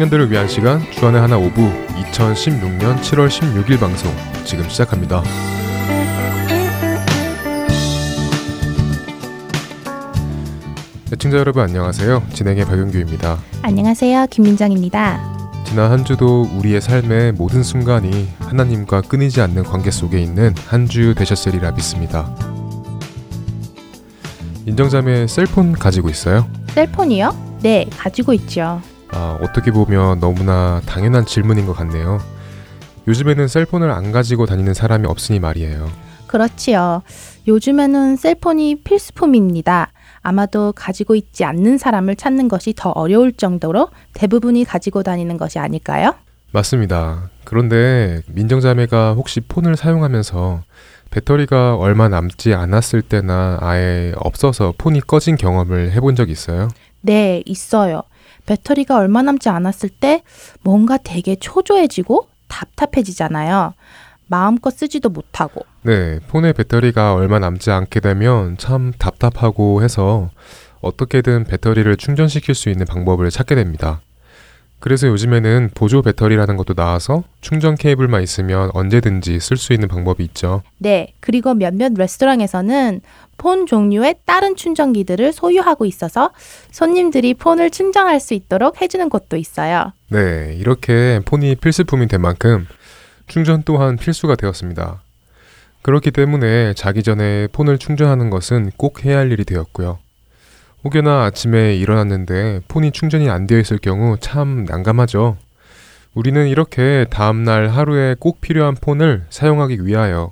청년들을 위한 시간 주안의 하나 오부 2016년 7월 16일 방송 지금 시작합니다. 애청자 여러분 안녕하세요. 진행의 박용규입니다. 안녕하세요. 김민정입니다. 지난 한 주도 우리의 삶의 모든 순간이 하나님과 끊이지 않는 관계 속에 있는 한 주 되셨으리라 믿습니다. 인정자매 셀폰 가지고 있어요? 셀폰이요? 네, 가지고 있죠. 아, 어떻게 보면 너무나 당연한 질문인 것 같네요. 요즘에는 셀폰을 안 가지고 다니는 사람이 없으니 말이에요. 그렇지요. 요즘에는 셀폰이 필수품입니다. 아마도 가지고 있지 않는 사람을 찾는 것이 더 어려울 정도로 대부분이 가지고 다니는 것이 아닐까요? 맞습니다. 그런데 민정자매가 혹시 폰을 사용하면서 배터리가 얼마 남지 않았을 때나 아예 없어서 폰이 꺼진 경험을 해본 적 있어요? 네, 있어요. 배터리가 얼마 남지 않았을 때 뭔가 되게 초조해지고 답답해지잖아요. 마음껏 쓰지도 못하고. 네, 폰의 배터리가 얼마 남지 않게 되면 참 답답하고 해서 어떻게든 배터리를 충전시킬 수 있는 방법을 찾게 됩니다. 그래서 요즘에는 보조 배터리라는 것도 나와서 충전 케이블만 있으면 언제든지 쓸 수 있는 방법이 있죠. 네, 그리고 몇몇 레스토랑에서는 폰 종류의 다른 충전기들을 소유하고 있어서 손님들이 폰을 충전할 수 있도록 해주는 곳도 있어요. 네, 이렇게 폰이 필수품이 된 만큼 충전 또한 필수가 되었습니다. 그렇기 때문에 자기 전에 폰을 충전하는 것은 꼭 해야 할 일이 되었고요. 혹여나 아침에 일어났는데 폰이 충전이 안 되어 있을 경우 참 난감하죠. 우리는 이렇게 다음날 하루에 꼭 필요한 폰을 사용하기 위하여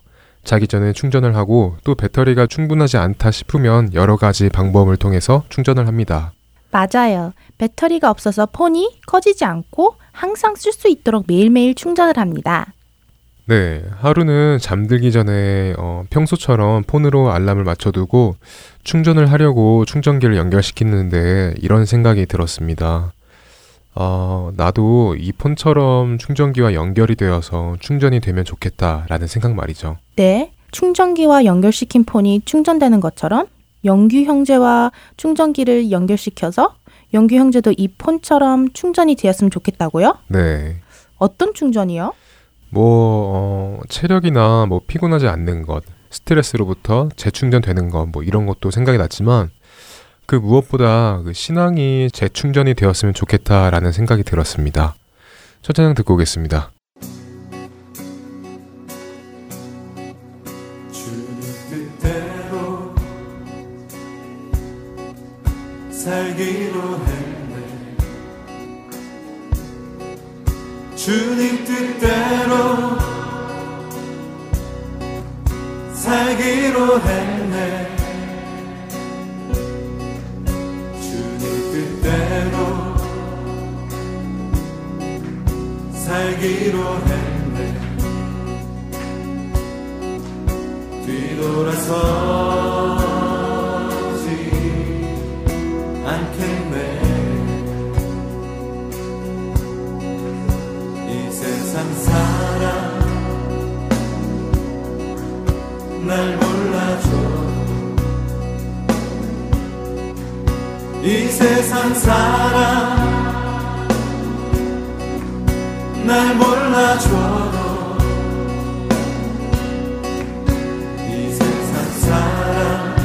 자기 전에 충전을 하고 또 배터리가 충분하지 않다 싶으면 여러 가지 방법을 통해서 충전을 합니다. 맞아요. 배터리가 없어서 폰이 꺼지지 않고 항상 쓸 수 있도록 매일매일 충전을 합니다. 네, 하루는 잠들기 전에 어, 평소처럼 폰으로 알람을 맞춰두고 충전을 하려고 충전기를 연결시키는데 이런 생각이 들었습니다. 어, 나도 이 폰처럼 충전기와 연결이 되어서 충전이 되면 좋겠다라는 생각 말이죠. 네, 충전기와 연결시킨 폰이 충전되는 것처럼 영규 형제와 충전기를 연결시켜서 영규 형제도 이 폰처럼 충전이 되었으면 좋겠다고요? 네. 어떤 충전이요? 뭐 어, 체력이나 뭐 피곤하지 않는 것, 스트레스로부터 재충전되는 것, 뭐 이런 것도 생각이 났지만 그 무엇보다 그 신앙이 재충전이 되었으면 좋겠다라는 생각이 들었습니다. 첫 찬양 듣고 오겠습니다. 살기로 했네 주님 뜻대로 살기로 했네 살기로 했네. 뒤돌아서지 않겠네. 이 세상 사람 날 몰라줘. 이 세상 사람 날 몰라줘도 이 세상 사람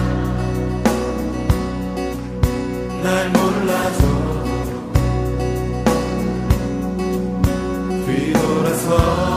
날 몰라줘도 뒤돌아서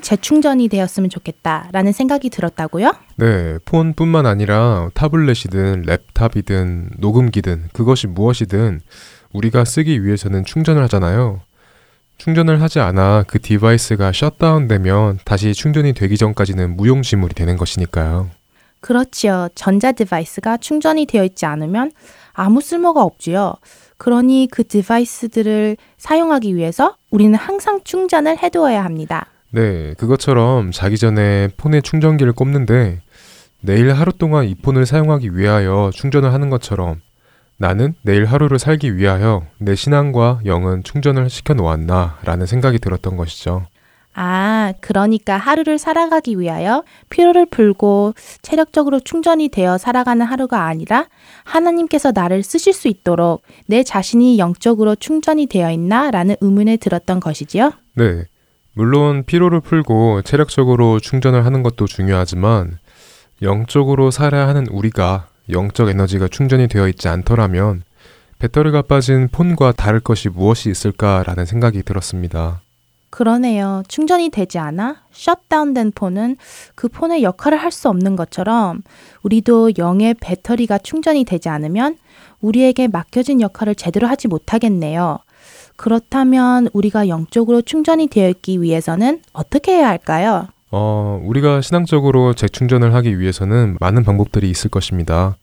재충전이 되었으면 좋겠다라는 생각이 들었다고요? 네, 폰뿐만 아니라 타블렛이든 랩탑이든 녹음기든 그것이 무엇이든 우리가 쓰기 위해서는 충전을 하잖아요. 충전을 하지 않아 그 디바이스가 셧다운되면 다시 충전이 되기 전까지는 무용지물이 되는 것이니까요. 그렇지요. 전자 디바이스가 충전이 되어 있지 않으면 아무 쓸모가 없지요. 그러니 그 디바이스들을 사용하기 위해서 우리는 항상 충전을 해두어야 합니다. 네, 그것처럼 자기 전에 폰에 충전기를 꼽는데 내일 하루 동안 이 폰을 사용하기 위하여 충전을 하는 것처럼 나는 내일 하루를 살기 위하여 내 신앙과 영은 충전을 시켜 놓았나 라는 생각이 들었던 것이죠. 아, 그러니까 하루를 살아가기 위하여 피로를 풀고 체력적으로 충전이 되어 살아가는 하루가 아니라 하나님께서 나를 쓰실 수 있도록 내 자신이 영적으로 충전이 되어 있나? 라는 의문을 들었던 것이지요. 네. 물론 피로를 풀고 체력적으로 충전을 하는 것도 중요하지만 영적으로 살아야 하는 우리가 영적 에너지가 충전이 되어 있지 않더라면 배터리가 빠진 폰과 다를 것이 무엇이 있을까라는 생각이 들었습니다. 그러네요. 충전이 되지 않아 셧다운된 폰은 그 폰의 역할을 할 수 없는 것처럼 우리도 영의 배터리가 충전이 되지 않으면 우리에게 맡겨진 역할을 제대로 하지 못하겠네요. 그렇다면 우리가 영적으로 충전이 되어 있기 위해서는 어떻게 해야 할까요? 어, 우리가 신앙적으로 재충전을 하기 위해서는 많은 방법들이 있을 것입니다.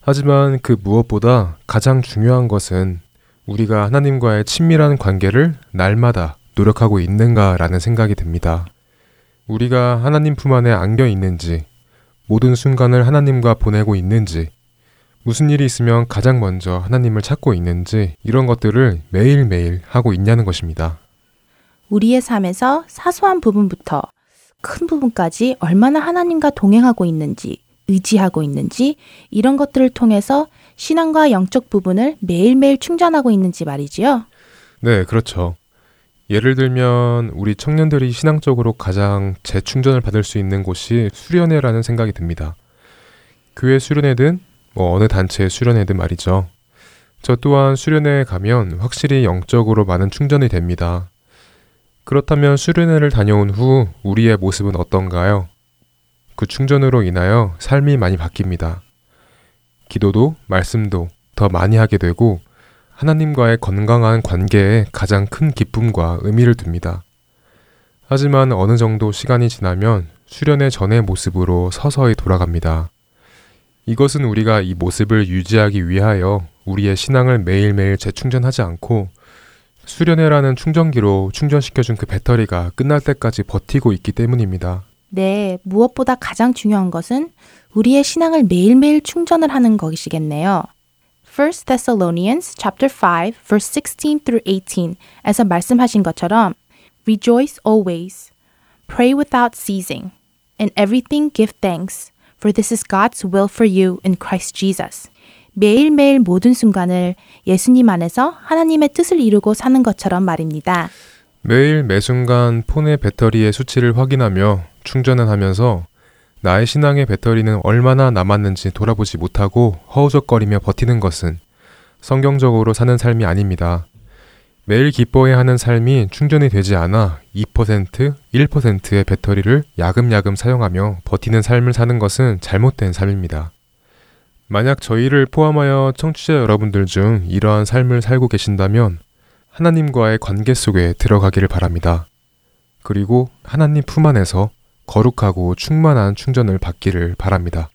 하지만 그 무엇보다 가장 중요한 것은 우리가 하나님과의 친밀한 관계를 날마다 노력하고 있는가라는 생각이 듭니다. 우리가 하나님 품 안에 안겨 있는지, 모든 순간을 하나님과 보내고 있는지, 무슨 일이 있으면 가장 먼저 하나님을 찾고 있는지, 이런 것들을 매일매일 하고 있냐는 것입니다. 우리의 삶에서 사소한 부분부터 큰 부분까지 얼마나 하나님과 동행하고 있는지, 의지하고 있는지, 이런 것들을 통해서 신앙과 영적 부분을 매일매일 충전하고 있는지 말이지요. 네, 그렇죠. 예를 들면 우리 청년들이 신앙적으로 가장 재충전을 받을 수 있는 곳이 수련회라는 생각이 듭니다. 교회 수련회든 뭐 어느 단체의 수련회든 말이죠. 저 또한 수련회에 가면 확실히 영적으로 많은 충전이 됩니다. 그렇다면 수련회를 다녀온 후 우리의 모습은 어떤가요? 그 충전으로 인하여 삶이 많이 바뀝니다. 기도도 말씀도 더 많이 하게 되고 하나님과의 건강한 관계에 가장 큰 기쁨과 의미를 둡니다. 하지만 어느 정도 시간이 지나면 수련의 전의 모습으로 서서히 돌아갑니다. 이것은 우리가 이 모습을 유지하기 위하여 우리의 신앙을 매일매일 재충전하지 않고 수련회라는 충전기로 충전시켜준 그 배터리가 끝날 때까지 버티고 있기 때문입니다. 네, 무엇보다 가장 중요한 것은 우리의 신앙을 매일매일 충전을 하는 것이겠네요. 1 Thessalonians chapter 5 verse 16 through 18에서 말씀하신 것처럼 Rejoice always, pray without ceasing, in everything give thanks, for this is God's will for you in Christ Jesus. 매일매일 모든 순간을 예수님 안에서 하나님의 뜻을 이루고 사는 것처럼 말입니다. 매일 매 순간 폰의 배터리의 수치를 확인하며 충전을 하면서 나의 신앙의 배터리는 얼마나 남았는지 돌아보지 못하고 허우적거리며 버티는 것은 성경적으로 사는 삶이 아닙니다. 매일 기뻐해야 하는 삶이 충전이 되지 않아 2%, 1%의 배터리를 야금야금 사용하며 버티는 삶을 사는 것은 잘못된 삶입니다. 만약 저희를 포함하여 청취자 여러분들 중 이러한 삶을 살고 계신다면 하나님과의 관계 속에 들어가기를 바랍니다. 그리고 하나님 품 안에서 거룩하고 충만한 충전을 받기를 바랍니다.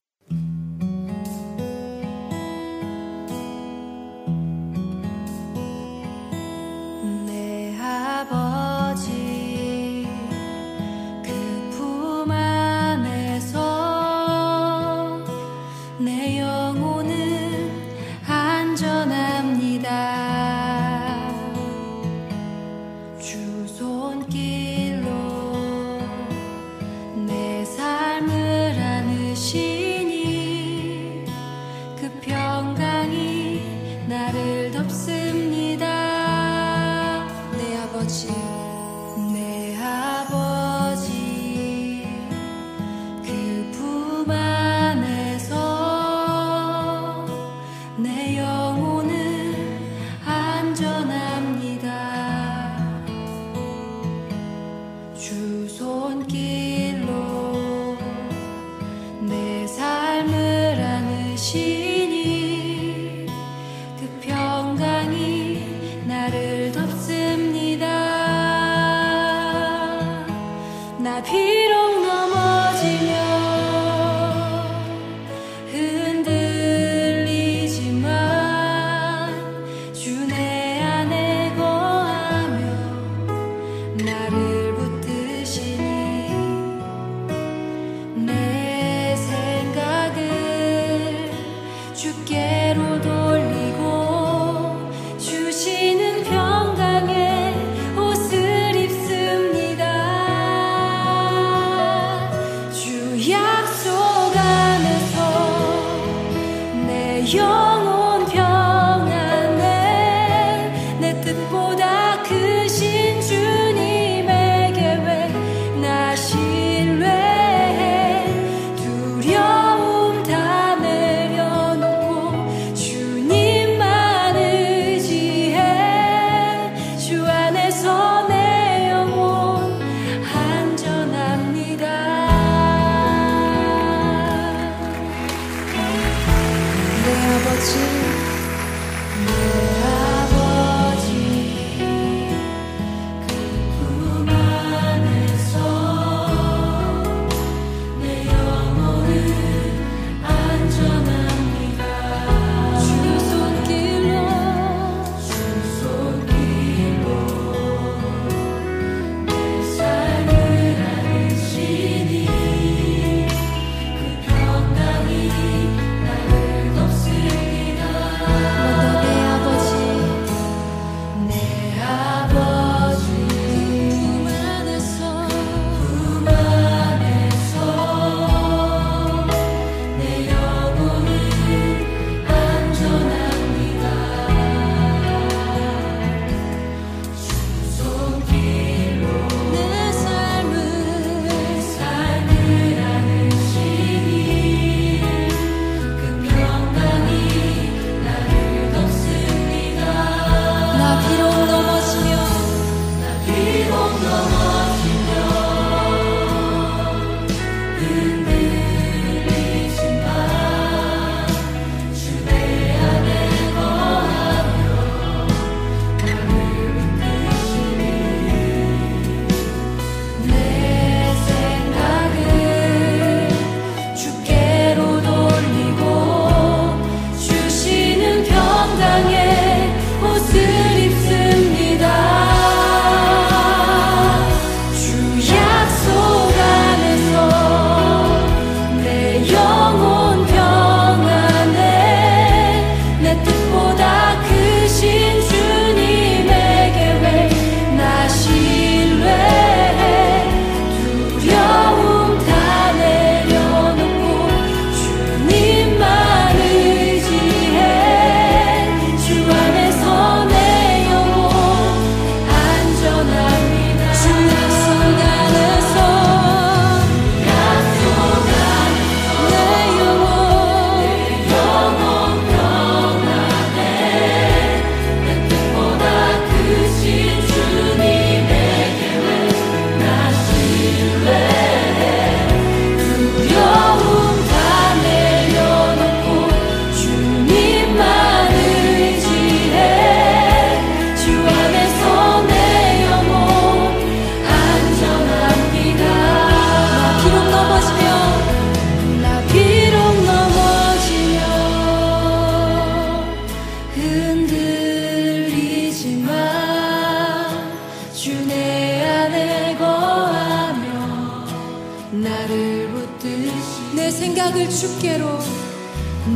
생각을 주께로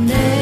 내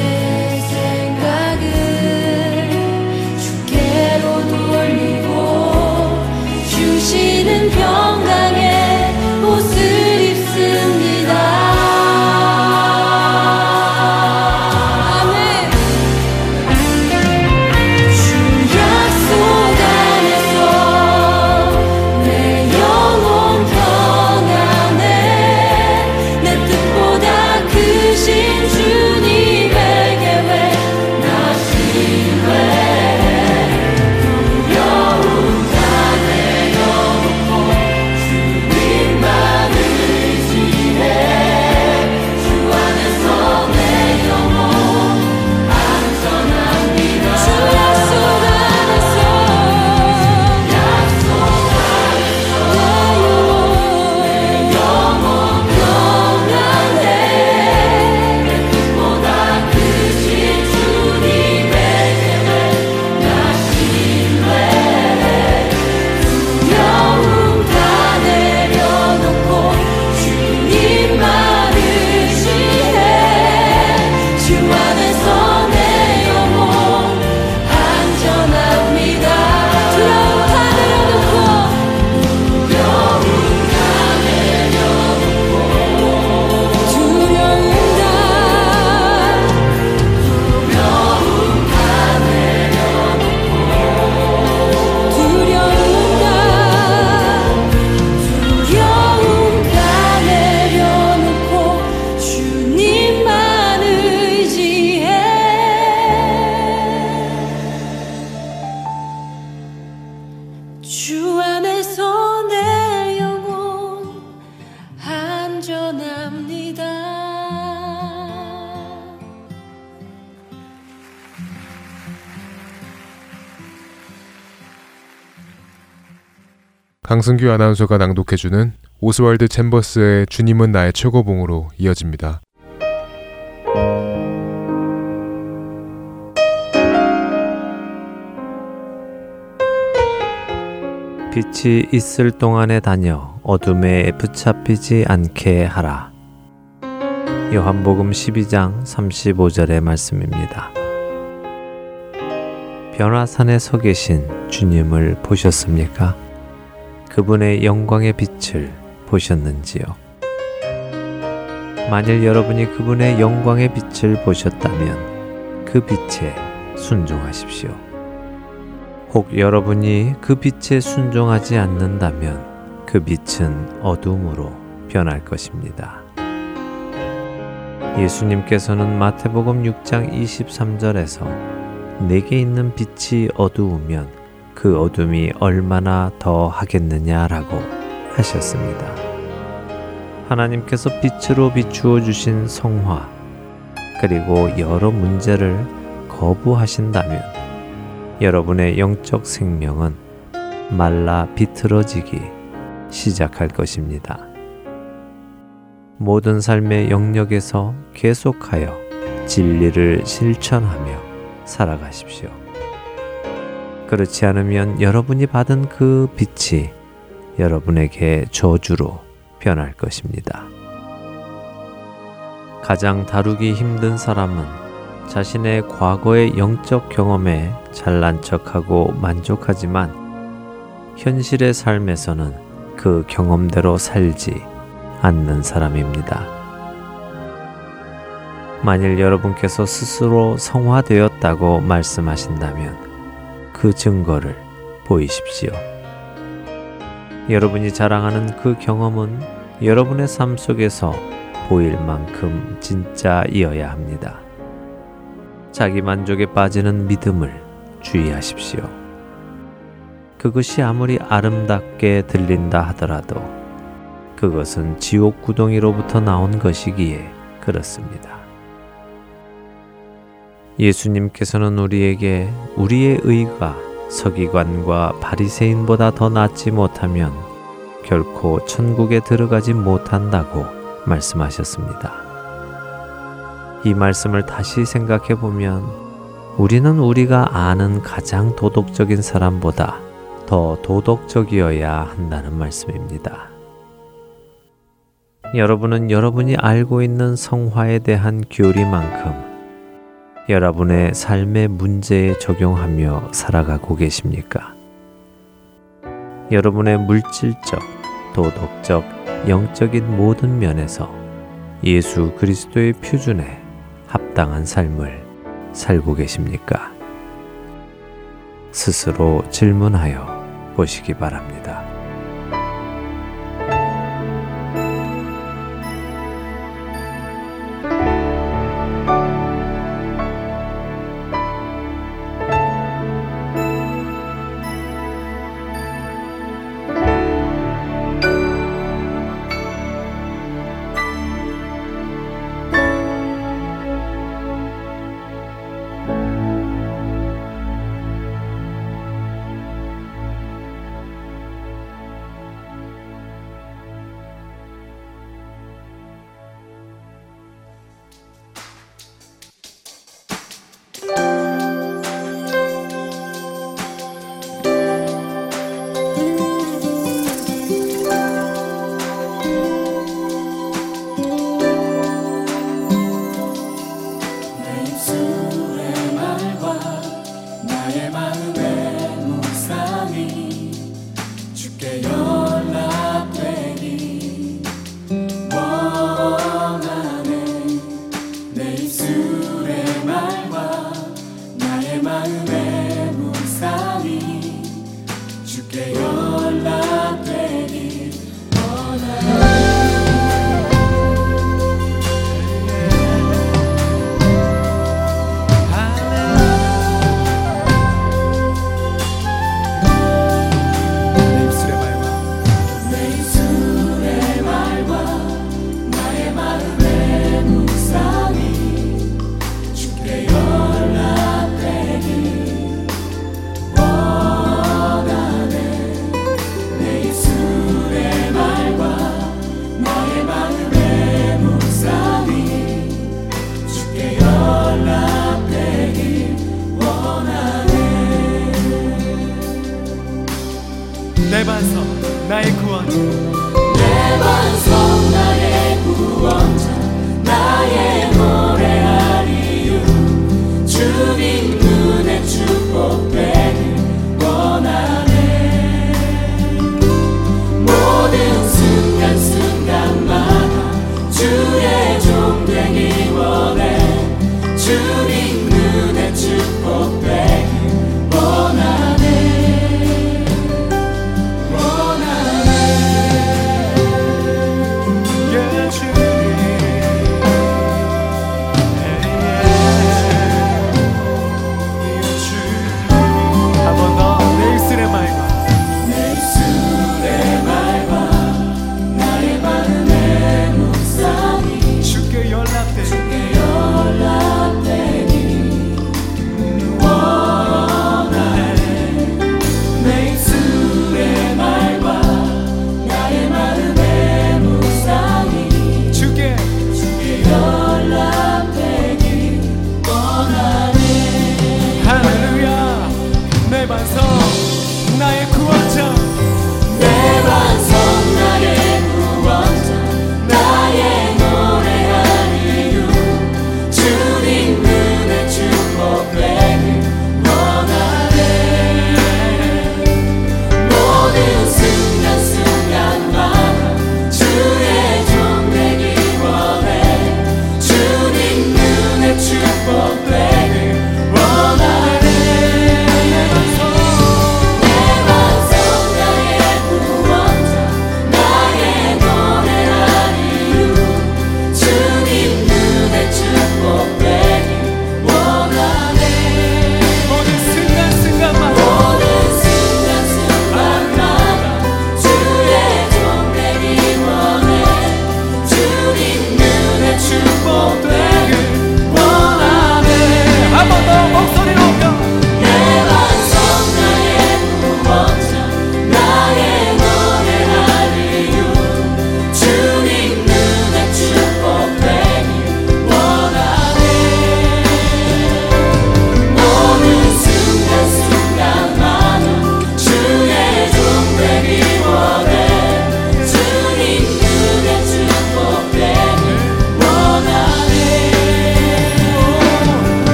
강승규 아나운서가 낭독해주는 오스월드 챔버스의 주님은 나의 최고봉으로 이어집니다. 빛이 있을 동안에 다녀 어둠에 붙잡히지 않게 하라. 요한복음 12장 35절의 말씀입니다. 변화산에 서 계신 주님을 보셨습니까? 그분의 영광의 빛을 보셨는지요? 만일 여러분이 그분의 영광의 빛을 보셨다면 그 빛에 순종하십시오. 혹 여러분이 그 빛에 순종하지 않는다면 그 빛은 어둠으로 변할 것입니다. 예수님께서는 마태복음 6장 23절에서 내게 있는 빛이 어두우면 그 어둠이 얼마나 더 하겠느냐라고 하셨습니다. 하나님께서 빛으로 비추어 주신 성화 그리고 여러 문제를 거부하신다면 여러분의 영적 생명은 말라 비틀어지기 시작할 것입니다. 모든 삶의 영역에서 계속하여 진리를 실천하며 살아가십시오. 그렇지 않으면 여러분이 받은 그 빛이 여러분에게 저주로 변할 것입니다. 가장 다루기 힘든 사람은 자신의 과거의 영적 경험에 잘난 척하고 만족하지만 현실의 삶에서는 그 경험대로 살지 않는 사람입니다. 만일 여러분께서 스스로 성화되었다고 말씀하신다면 그 증거를 보이십시오. 여러분이 자랑하는 그 경험은 여러분의 삶 속에서 보일 만큼 진짜이어야 합니다. 자기 만족에 빠지는 믿음을 주의하십시오. 그것이 아무리 아름답게 들린다 하더라도 그것은 지옥 구덩이로부터 나온 것이기에 그렇습니다. 예수님께서는 우리에게 우리의 의가 서기관과 바리새인보다 더 낫지 못하면 결코 천국에 들어가지 못한다고 말씀하셨습니다. 이 말씀을 다시 생각해 보면 우리는 우리가 아는 가장 도덕적인 사람보다 더 도덕적이어야 한다는 말씀입니다. 여러분은 여러분이 알고 있는 성화에 대한 교리만큼 여러분의 삶의 문제에 적용하며 살아가고 계십니까? 여러분의 물질적, 도덕적, 영적인 모든 면에서 예수 그리스도의 표준에 합당한 삶을 살고 계십니까? 스스로 질문하여 보시기 바랍니다.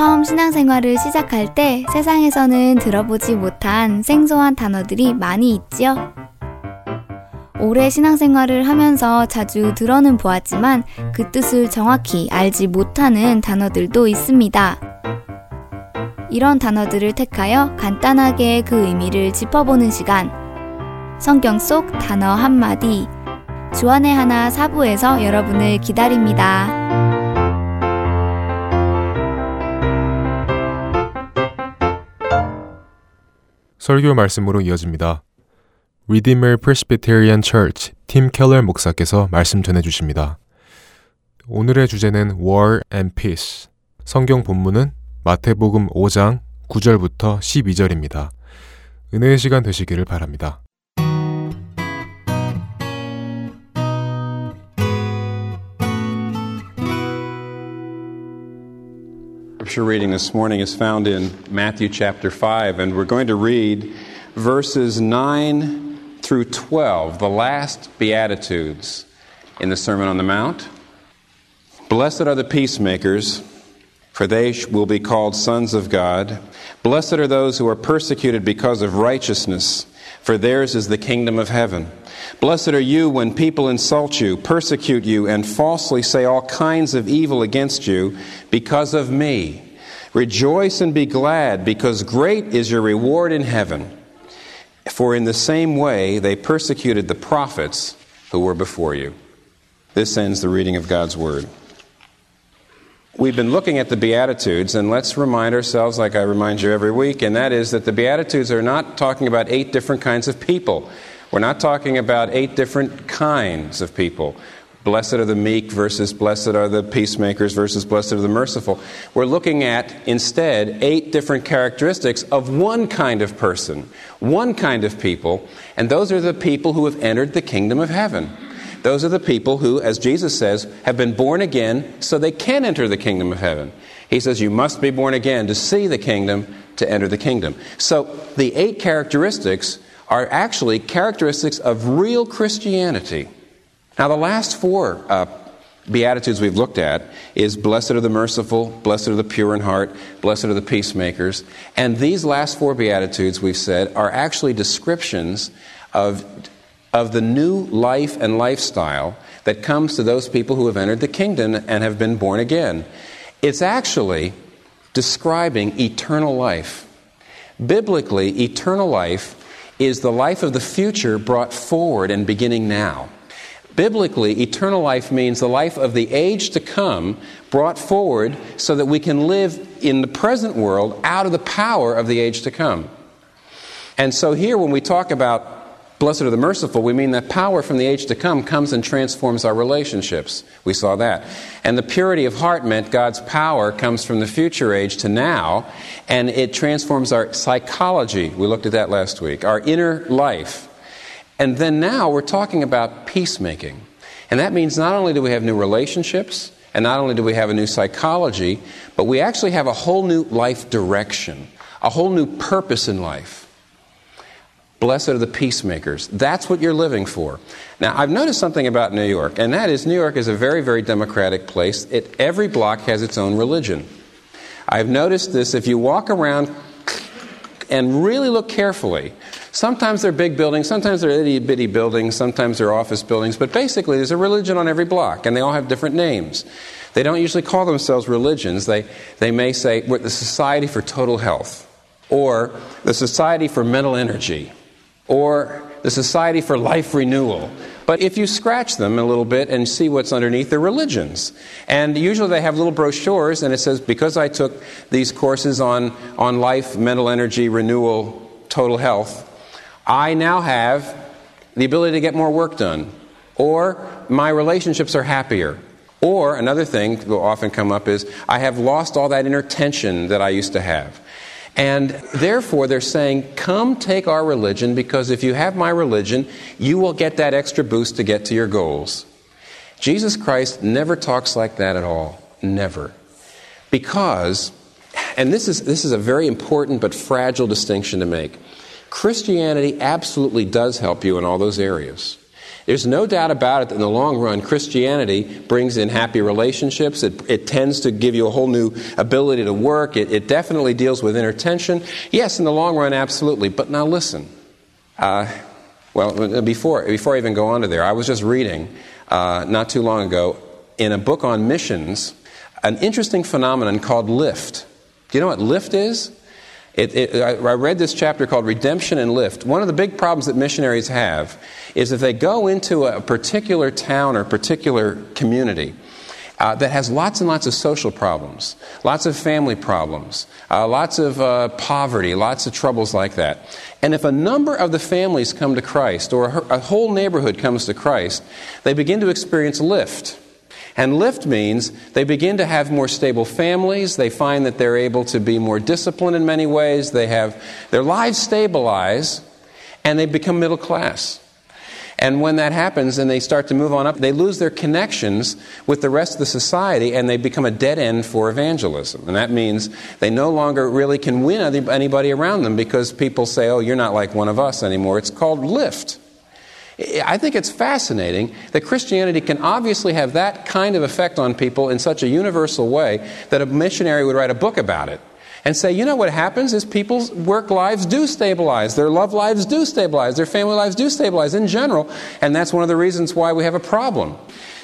처음 신앙생활을 시작할 때 세상에서는 들어보지 못한 생소한 단어들이 많이 있지요. 오래 신앙생활을 하면서 자주 들어는 보았지만 그 뜻을 정확히 알지 못하는 단어들도 있습니다. 이런 단어들을 택하여 간단하게 그 의미를 짚어보는 시간. 성경 속 단어 한마디. 주안의 하나 사부에서 여러분을 기다립니다. 설교 말씀으로 이어집니다. Redeemer Presbyterian Church 팀 켈러 목사께서 말씀 전해 주십니다. 오늘의 주제는 War and Peace. 성경 본문은 마태복음 5장 9절부터 12절입니다. 은혜의 시간 되시기를 바랍니다. Scripture reading this morning is found in Matthew chapter 5, and we're going to read verses 9 through 12, the last Beatitudes in the Sermon on the Mount. Blessed are the peacemakers, for they will be called sons of God. Blessed are those who are persecuted because of righteousness, for theirs is the kingdom of heaven. Blessed are you when people insult you, persecute you, and falsely say all kinds of evil against you because of me. Rejoice and be glad, because great is your reward in heaven. For in the same way they persecuted the prophets who were before you. This ends the reading of God's Word. We've been looking at the Beatitudes, and let's remind ourselves, like I remind you every week, and that is that the Beatitudes are not talking about eight different kinds of people. We're not talking about eight different kinds of people. Blessed are the meek versus blessed are the peacemakers versus blessed are the merciful. We're looking at instead eight different characteristics of one kind of person, one kind of people, and those are the people who have entered the kingdom of heaven. Those are the people who, as Jesus says, have been born again so they can enter the kingdom of heaven. He says, You must be born again to see the kingdom, to enter the kingdom. So the eight characteristics are actually characteristics of real Christianity. Now, the last four uh, Beatitudes we've looked at is Blessed are the merciful, Blessed are the pure in heart, Blessed are the peacemakers. And these last four Beatitudes, we've said, are actually descriptions of, of the new life and lifestyle that comes to those people who have entered the kingdom and have been born again. It's actually describing eternal life. Biblically, eternal life is the life of the future brought forward and beginning now. Biblically, eternal life means the life of the age to come brought forward so that we can live in the present world out of the power of the age to come. And so, here, when we talk about blessed are the merciful, we mean that power from the age to come comes and transforms our relationships. We saw that. And the purity of heart meant God's power comes from the future age to now, and it transforms our psychology. We looked at that last week, our inner life. And then now we're talking about peacemaking. And that means not only do we have new relationships, and not only do we have a new psychology, but we actually have a whole new life direction, a whole new purpose in life. Blessed are the peacemakers. That's what you're living for. Now, I've noticed something about New York, and that is New York is a very, very democratic place. It, every block has its own religion. I've noticed this if you walk around and really look carefully. Sometimes they're big buildings, sometimes they're itty bitty buildings, sometimes they're office buildings, but basically there's a religion on every block, and they all have different names. They don't usually call themselves religions. They, they may say, the Society for Total Health. or the Society for Mental Energy, or the Society for Life Renewal. But if you scratch them a little bit and see what's underneath, they're religions. And usually they have little brochures, and it says, Because I took these courses on, on life, mental energy, renewal, total health, I now have the ability to get more work done. Or my relationships are happier. Or another thing that will often come up is, I have lost all that inner tension that I used to have. And therefore, they're saying, Come take our religion because if you have my religion, you will get that extra boost to get to your goals. Jesus Christ never talks like that at all. Never. Because, and this is, this is a very important but fragile distinction to make Christianity absolutely does help you in all those areas. There's no doubt about it that in the long run, Christianity brings in happy relationships. It, it tends to give you a whole new ability to work. It, it, definitely deals with inner tension. Yes, in the long run, absolutely. But now listen. Uh, well, before, before I even go on to there, I was just reading uh, not too long ago in a book on missions an interesting phenomenon called lift. Do you know what lift is? It, it, I read this chapter called Redemption and Lift. One of the big problems that missionaries have is if they go into a particular town or particular community uh, that has lots and lots of social problems, lots of family problems, uh, lots of uh, poverty, lots of troubles like that. And if a number of the families come to Christ or a, a whole neighborhood comes to Christ, they begin to experience lift. And lift means they begin to have more stable families. They find that they're able to be more disciplined in many ways. They have their lives stabilize and they become middle class. And when that happens and they start to move on up, they lose their connections with the rest of the society and they become a dead end for evangelism. And that means they no longer really can win anybody around them because people say, oh, you're not like one of us anymore. It's called lift. I think it's fascinating that Christianity can obviously have that kind of effect on people in such a universal way that a missionary would write a book about it and say, you know what happens is people's work lives do stabilize, their love lives do stabilize, their family lives do stabilize in general, and that's one of the reasons why we have a problem.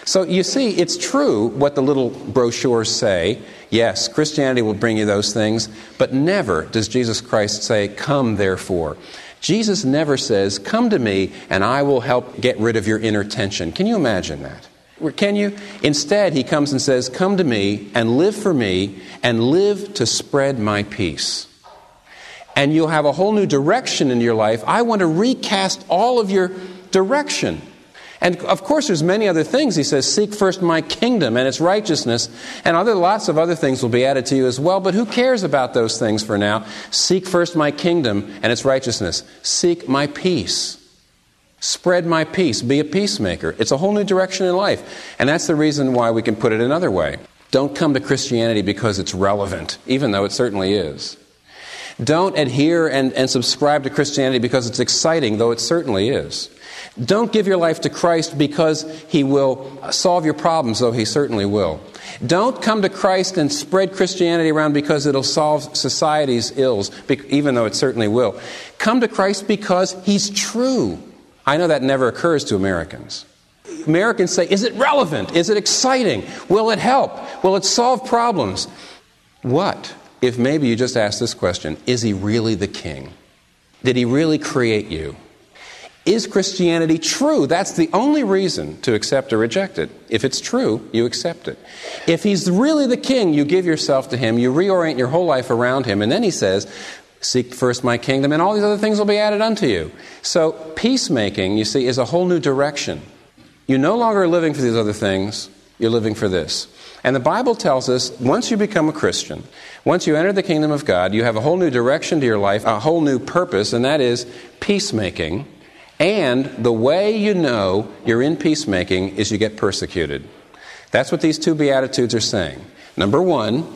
So you see, it's true what the little brochures say. Yes, Christianity will bring you those things, but never does Jesus Christ say, Come therefore. Jesus never says, Come to me and I will help get rid of your inner tension. Can you imagine that? Can you? Instead, he comes and says, Come to me and live for me and live to spread my peace. And you'll have a whole new direction in your life. I want to recast all of your direction. And of course, there's many other things. He says, Seek first my kingdom and its righteousness, and other lots of other things will be added to you as well. But who cares about those things for now? Seek first my kingdom and its righteousness. Seek my peace. Spread my peace. Be a peacemaker. It's a whole new direction in life. And that's the reason why we can put it another way. Don't come to Christianity because it's relevant, even though it certainly is. Don't adhere and, and subscribe to Christianity because it's exciting, though it certainly is. Don't give your life to Christ because He will solve your problems, though He certainly will. Don't come to Christ and spread Christianity around because it'll solve society's ills, even though it certainly will. Come to Christ because He's true. I know that never occurs to Americans. Americans say, Is it relevant? Is it exciting? Will it help? Will it solve problems? What if maybe you just ask this question Is He really the King? Did He really create you? Is Christianity true? That's the only reason to accept or reject it. If it's true, you accept it. If he's really the king, you give yourself to him, you reorient your whole life around him, and then he says, Seek first my kingdom, and all these other things will be added unto you. So, peacemaking, you see, is a whole new direction. You no longer are living for these other things, you're living for this. And the Bible tells us once you become a Christian, once you enter the kingdom of God, you have a whole new direction to your life, a whole new purpose, and that is peacemaking and the way you know you're in peacemaking is you get persecuted. That's what these two Beatitudes are saying. Number one,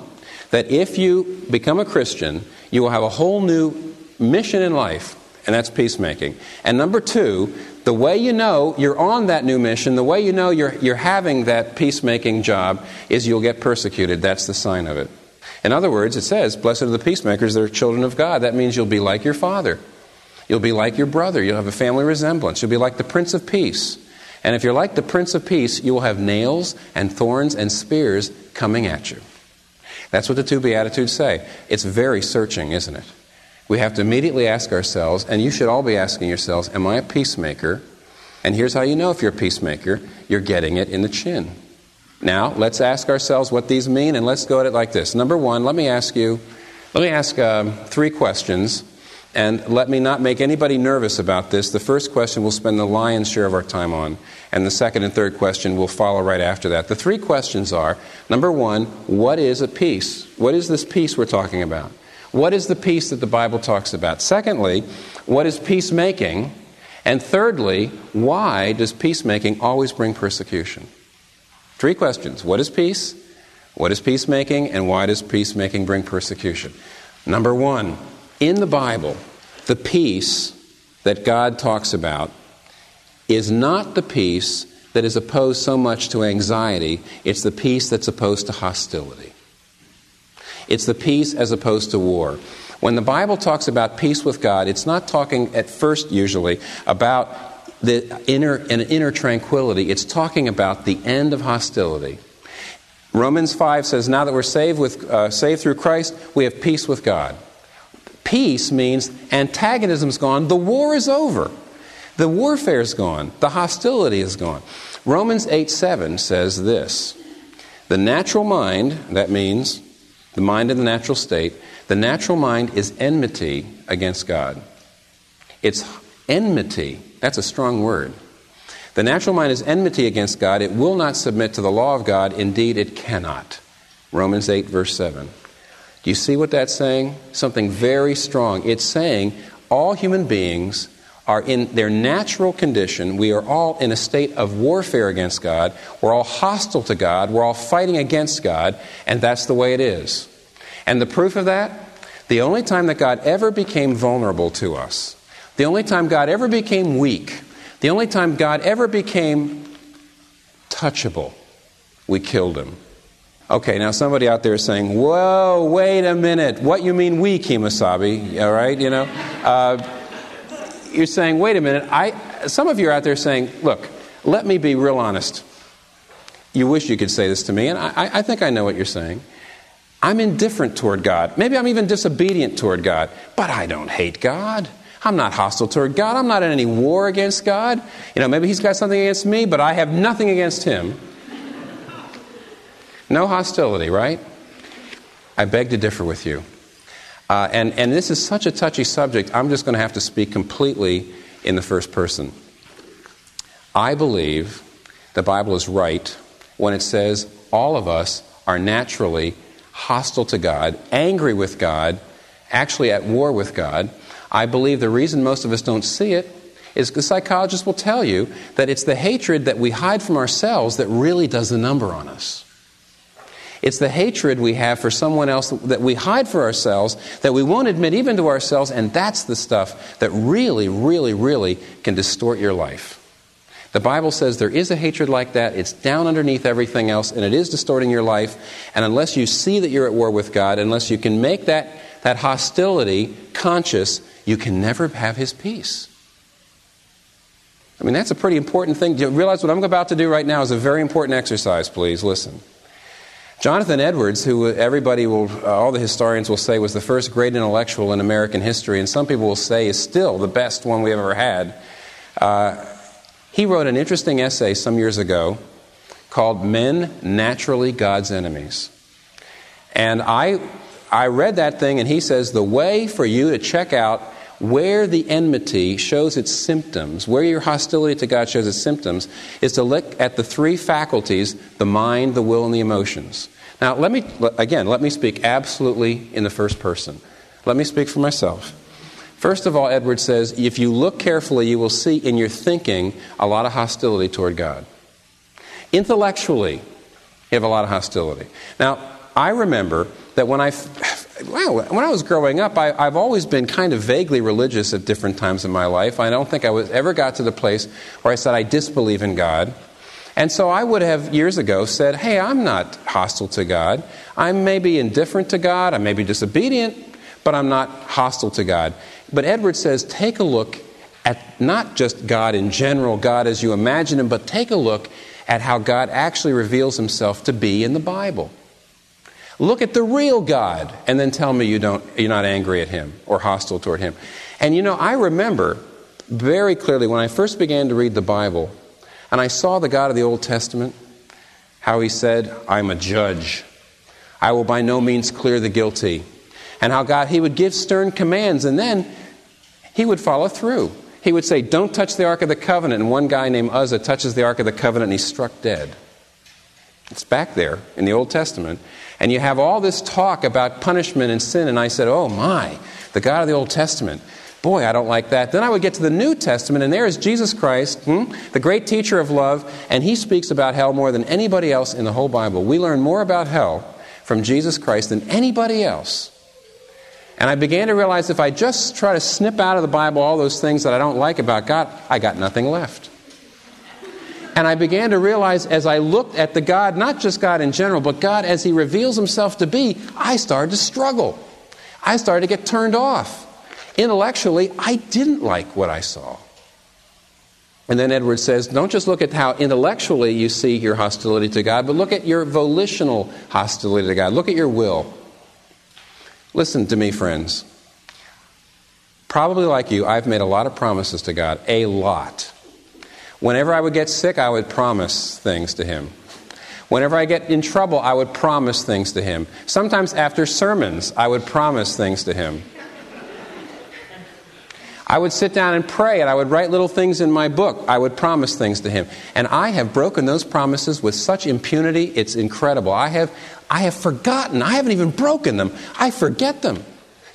that if you become a Christian, you will have a whole new mission in life, and that's peacemaking. And number two, the way you know you're on that new mission, the way you know you're, you're having that peacemaking job, is you'll get persecuted. That's the sign of it. In other words, it says, Blessed are the peacemakers, they're children of God. That means you'll be like your Father. You'll be like your brother. You'll have a family resemblance. You'll be like the Prince of Peace. And if you're like the Prince of Peace, you will have nails and thorns and spears coming at you. That's what the two Beatitudes say. It's very searching, isn't it? we have to immediately ask ourselves, and you should all be asking yourselves, Am I a peacemaker? And here's how you know if you're a peacemaker you're getting it in the chin. Now, let's ask ourselves what these mean, and let's go at it like this. Number one, let me ask you, let me ask um, three questions, and let me not make anybody nervous about this. The first question we'll spend the lion's share of our time on, and the second and third question will follow right after that. The three questions are number one, what is a peace? What is this peace we're talking about? What is the peace that the Bible talks about? Secondly, what is peacemaking? And thirdly, why does peacemaking always bring persecution? Three questions. What is peace? What is peacemaking? And why does peacemaking bring persecution? Number one, in the Bible, the peace that God talks about is not the peace that is opposed so much to anxiety, it's the peace that's opposed to hostility. It's the peace as opposed to war. When the Bible talks about peace with God, it's not talking at first usually about the inner an inner tranquility. It's talking about the end of hostility. Romans 5 says, Now that we're saved, with, uh, saved through Christ, we have peace with God. Peace means antagonism's gone, the war is over. The warfare's gone, the hostility is gone. Romans 8 7 says this The natural mind, that means the mind in the natural state, the natural mind is enmity against God. It's enmity. That's a strong word. The natural mind is enmity against God. It will not submit to the law of God. Indeed, it cannot. Romans 8, verse 7. Do you see what that's saying? Something very strong. It's saying all human beings are in their natural condition. We are all in a state of warfare against God. We're all hostile to God. We're all fighting against God, and that's the way it is. And the proof of that? The only time that God ever became vulnerable to us, the only time God ever became weak, the only time God ever became touchable, we killed him. Okay, now somebody out there is saying, Whoa, wait a minute. What you mean weak, Kemosabe? All right, you know? Uh, you're saying, wait a minute. I, some of you are out there saying, look, let me be real honest. You wish you could say this to me, and I, I think I know what you're saying. I'm indifferent toward God. Maybe I'm even disobedient toward God, but I don't hate God. I'm not hostile toward God. I'm not in any war against God. You know, maybe He's got something against me, but I have nothing against Him. No hostility, right? I beg to differ with you. Uh, and, and this is such a touchy subject, I'm just going to have to speak completely in the first person. I believe the Bible is right when it says all of us are naturally hostile to God, angry with God, actually at war with God. I believe the reason most of us don't see it is the psychologists will tell you that it's the hatred that we hide from ourselves that really does the number on us. It's the hatred we have for someone else that we hide for ourselves, that we won't admit even to ourselves, and that's the stuff that really, really, really can distort your life. The Bible says there is a hatred like that. It's down underneath everything else, and it is distorting your life. And unless you see that you're at war with God, unless you can make that, that hostility conscious, you can never have His peace. I mean, that's a pretty important thing. Do you realize what I'm about to do right now is a very important exercise, please? Listen. Jonathan Edwards, who everybody will, uh, all the historians will say was the first great intellectual in American history, and some people will say is still the best one we have ever had, uh, he wrote an interesting essay some years ago called Men Naturally God's Enemies. And I, I read that thing, and he says the way for you to check out where the enmity shows its symptoms, where your hostility to God shows its symptoms, is to look at the three faculties the mind, the will, and the emotions. Now, let me, again, let me speak absolutely in the first person. Let me speak for myself. First of all, Edward says, if you look carefully, you will see in your thinking a lot of hostility toward God. Intellectually, you have a lot of hostility. Now, I remember that when I well, when I was growing up, I, have always been kind of vaguely religious at different times in my life. I don't think I was, ever got to the place where I said I disbelieve in God. And so I would have years ago said, hey, I'm not hostile to God. I'm maybe indifferent to God. I may be disobedient, but I'm not hostile to God. But Edward says, take a look at not just God in general, God as you imagine Him, but take a look at how God actually reveals Himself to be in the Bible. Look at the real God and then tell me you don't, you're not angry at him or hostile toward him. And you know, I remember very clearly when I first began to read the Bible and I saw the God of the Old Testament, how he said, I'm a judge. I will by no means clear the guilty. And how God, he would give stern commands and then he would follow through. He would say, Don't touch the Ark of the Covenant. And one guy named Uzzah touches the Ark of the Covenant and he's struck dead. It's back there in the Old Testament. And you have all this talk about punishment and sin. And I said, Oh my, the God of the Old Testament. Boy, I don't like that. Then I would get to the New Testament, and there is Jesus Christ, hmm, the great teacher of love, and he speaks about hell more than anybody else in the whole Bible. We learn more about hell from Jesus Christ than anybody else. And I began to realize if I just try to snip out of the Bible all those things that I don't like about God, I got nothing left. And I began to realize as I looked at the God, not just God in general, but God as He reveals Himself to be, I started to struggle. I started to get turned off. Intellectually, I didn't like what I saw. And then Edward says, don't just look at how intellectually you see your hostility to God, but look at your volitional hostility to God. Look at your will. Listen to me, friends. Probably like you, I've made a lot of promises to God. A lot. Whenever I would get sick, I would promise things to Him. Whenever I get in trouble, I would promise things to Him. Sometimes after sermons, I would promise things to Him. I would sit down and pray, and I would write little things in my book. I would promise things to him. And I have broken those promises with such impunity, it's incredible. I have, I have forgotten. I haven't even broken them. I forget them.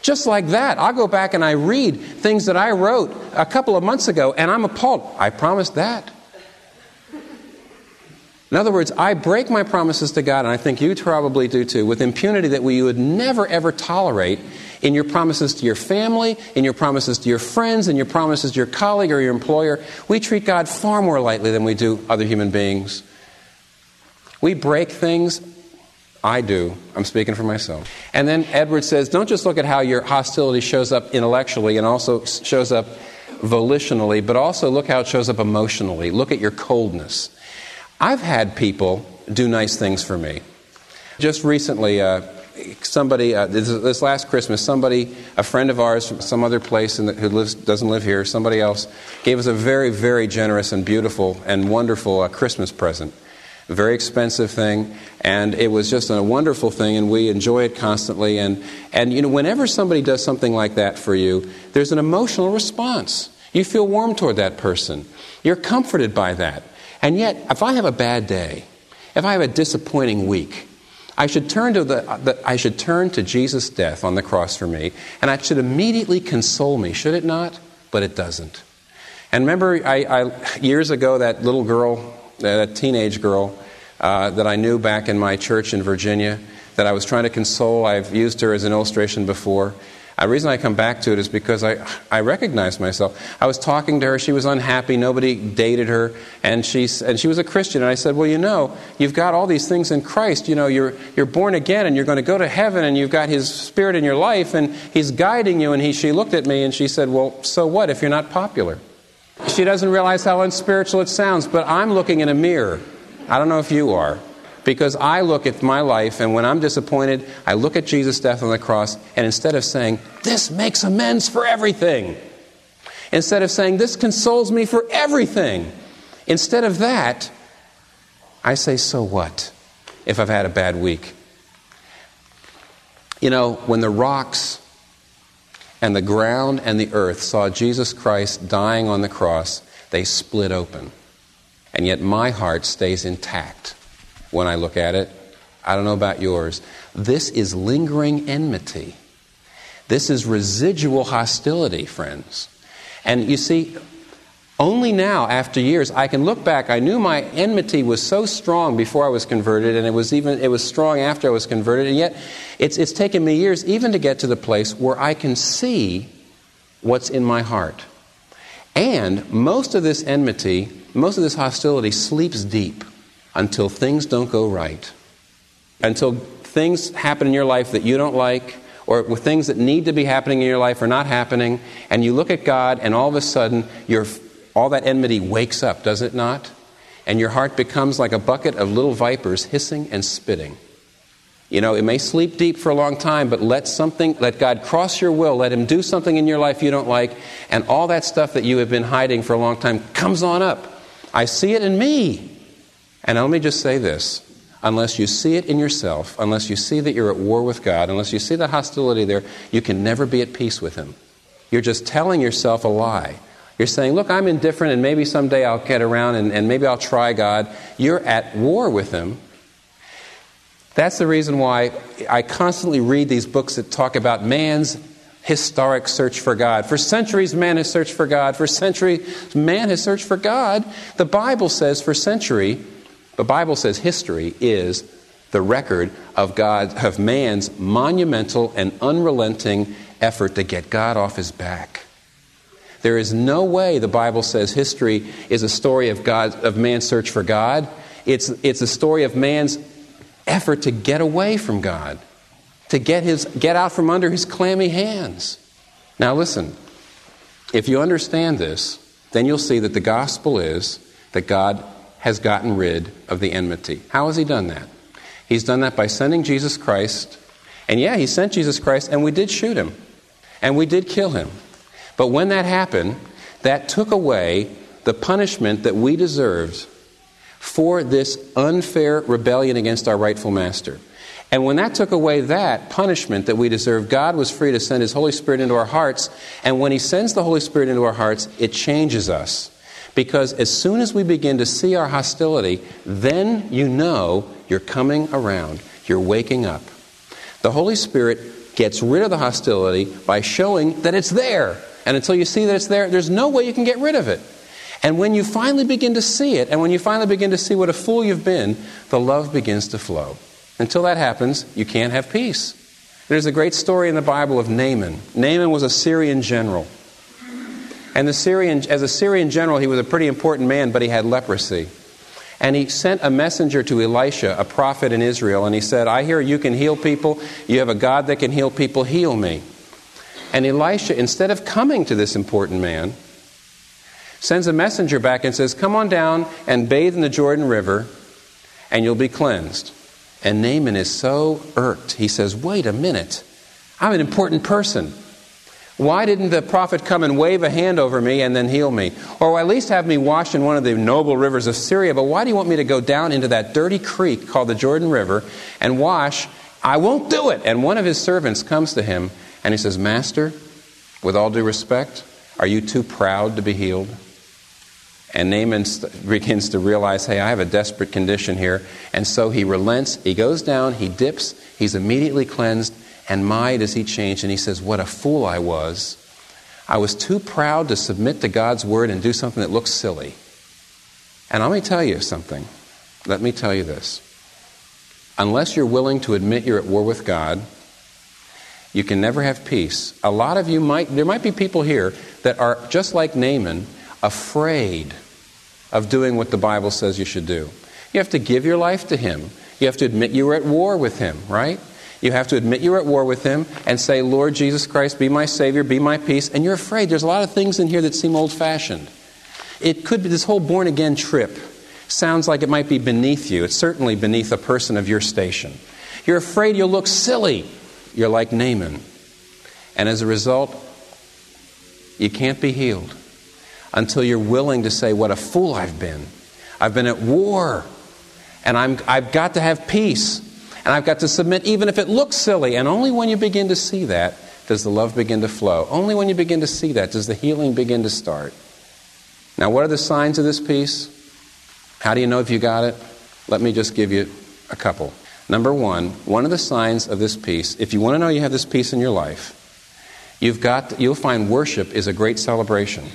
Just like that, I'll go back and I read things that I wrote a couple of months ago, and I'm appalled. I promised that. In other words, I break my promises to God, and I think you probably do too, with impunity that we would never ever tolerate in your promises to your family, in your promises to your friends, in your promises to your colleague or your employer. We treat God far more lightly than we do other human beings. We break things. I do. I'm speaking for myself. And then Edward says, don't just look at how your hostility shows up intellectually and also shows up volitionally, but also look how it shows up emotionally. Look at your coldness. I've had people do nice things for me. Just recently, uh, somebody uh, this, this, last Christmas, somebody, a friend of ours from some other place the, who lives doesn't live here, somebody else gave us a very very generous and beautiful and wonderful uh, Christmas present. Very expensive thing, and it was just a wonderful thing, and we enjoy it constantly. And and you know, whenever somebody does something like that for you, there's an emotional response. You feel warm toward that person. You're comforted by that. And yet, if I have a bad day, if I have a disappointing week, I should turn to the, the, I should turn to Jesus' death on the cross for me, and it should immediately console me, should it not? But it doesn't. And remember, I, I, years ago, that little girl, that teenage girl uh, that I knew back in my church in Virginia, that I was trying to console. I've used her as an illustration before. The reason I come back to it is because I, I recognized myself. I was talking to her. She was unhappy. Nobody dated her. And, she and she was a Christian. And I said, Well, you know, you've got all these things in Christ. You know, you're, you're born again and you're going to go to heaven and you've got His Spirit in your life and He's guiding you. And he, she looked at me and she said, Well, so what if you're not popular? She doesn't realize how unspiritual it sounds, but I'm looking in a mirror. I don't know if you are. Because I look at my life, and when I'm disappointed, I look at Jesus' death on the cross, and instead of saying, This makes amends for everything, instead of saying, This consoles me for everything, instead of that, I say, So what if I've had a bad week? You know, when the rocks and the ground and the earth saw Jesus Christ dying on the cross, they split open. And yet my heart stays intact when I look at it. I don't know about yours. This is lingering enmity. This is residual hostility, friends. And you see, only now, after years, I can look back. I knew my enmity was so strong before I was converted, and it was even it was strong after I was converted. And yet, it's it's taken me years even to get to the place where I can see what's in my heart. And most of this enmity, most of this hostility, sleeps deep until things don't go right, until things happen in your life that you don't like, or with things that need to be happening in your life are not happening, and you look at God, and all of a sudden, your, all that enmity wakes up, does it not? And your heart becomes like a bucket of little vipers hissing and spitting. You know, it may sleep deep for a long time, but let something, let God cross your will, let Him do something in your life you don't like, and all that stuff that you have been hiding for a long time comes on up. I see it in me. And let me just say this unless you see it in yourself, unless you see that you're at war with God, unless you see the hostility there, you can never be at peace with Him. You're just telling yourself a lie. You're saying, Look, I'm indifferent, and maybe someday I'll get around and, and maybe I'll try God. You're at war with Him. That's the reason why I constantly read these books that talk about man's historic search for God. For centuries, man has searched for God. For centuries, man has searched for God. The Bible says for century, the Bible says history is the record of God, of man's monumental and unrelenting effort to get God off his back. There is no way the Bible says history is a story of God of man's search for God. It's, it's a story of man's effort to get away from God, to get, his, get out from under his clammy hands. Now, listen, if you understand this, then you'll see that the gospel is that God has gotten rid of the enmity. How has he done that? He's done that by sending Jesus Christ. And yeah, he sent Jesus Christ, and we did shoot him, and we did kill him. But when that happened, that took away the punishment that we deserved for this unfair rebellion against our rightful master. And when that took away that punishment that we deserve, God was free to send His Holy Spirit into our hearts. And when He sends the Holy Spirit into our hearts, it changes us. Because as soon as we begin to see our hostility, then you know you're coming around, you're waking up. The Holy Spirit gets rid of the hostility by showing that it's there. And until you see that it's there, there's no way you can get rid of it. And when you finally begin to see it, and when you finally begin to see what a fool you've been, the love begins to flow. Until that happens, you can't have peace. There's a great story in the Bible of Naaman. Naaman was a Syrian general. And the Syrian, as a Syrian general, he was a pretty important man, but he had leprosy. And he sent a messenger to Elisha, a prophet in Israel, and he said, I hear you can heal people. You have a God that can heal people. Heal me. And Elisha, instead of coming to this important man, sends a messenger back and says, Come on down and bathe in the Jordan River, and you'll be cleansed. And Naaman is so irked. He says, Wait a minute. I'm an important person. Why didn't the prophet come and wave a hand over me and then heal me? Or at least have me washed in one of the noble rivers of Syria? But why do you want me to go down into that dirty creek called the Jordan River and wash? I won't do it. And one of his servants comes to him and he says, Master, with all due respect, are you too proud to be healed? And Naaman begins to realize, hey, I have a desperate condition here. And so he relents. He goes down, he dips, he's immediately cleansed. And my, does he change. And he says, What a fool I was. I was too proud to submit to God's word and do something that looks silly. And let me tell you something. Let me tell you this. Unless you're willing to admit you're at war with God, you can never have peace. A lot of you might, there might be people here that are just like Naaman, afraid of doing what the Bible says you should do. You have to give your life to Him. You have to admit you were at war with Him, right? You have to admit you're at war with Him and say, Lord Jesus Christ, be my Savior, be my peace. And you're afraid. There's a lot of things in here that seem old fashioned. It could be this whole born again trip sounds like it might be beneath you. It's certainly beneath a person of your station. You're afraid you'll look silly. You're like Naaman. And as a result, you can't be healed until you're willing to say, What a fool I've been. I've been at war, and I'm, I've got to have peace, and I've got to submit, even if it looks silly. And only when you begin to see that does the love begin to flow. Only when you begin to see that does the healing begin to start. Now, what are the signs of this peace? How do you know if you got it? Let me just give you a couple. Number one, one of the signs of this peace, if you want to know you have this peace in your life, you've got, you'll find worship is a great celebration.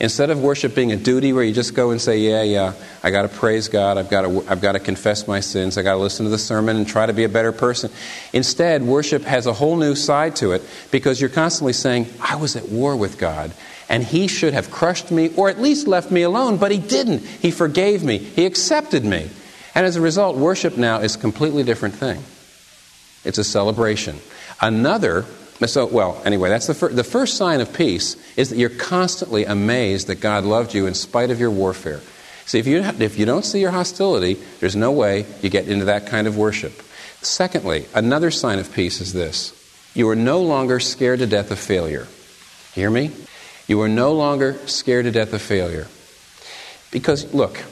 Instead of worship being a duty where you just go and say, Yeah, yeah, I got to praise God, I've got to, I've got to confess my sins, I've got to listen to the sermon and try to be a better person. Instead, worship has a whole new side to it because you're constantly saying, I was at war with God and He should have crushed me or at least left me alone, but He didn't. He forgave me, He accepted me. And as a result, worship now is a completely different thing. It's a celebration. Another so, well, anyway, that's the, fir- the first sign of peace is that you're constantly amazed that God loved you in spite of your warfare. See, if you, if you don't see your hostility, there's no way you get into that kind of worship. Secondly, another sign of peace is this you are no longer scared to death of failure. Hear me? You are no longer scared to death of failure. Because, look,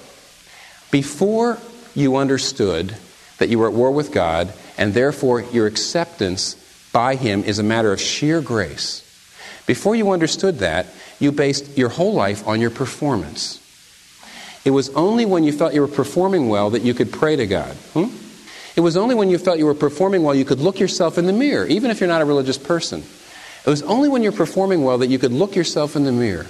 before you understood that you were at war with God, and therefore your acceptance by Him is a matter of sheer grace, before you understood that, you based your whole life on your performance. It was only when you felt you were performing well that you could pray to God. Hmm? It was only when you felt you were performing well you could look yourself in the mirror, even if you're not a religious person. It was only when you're performing well that you could look yourself in the mirror.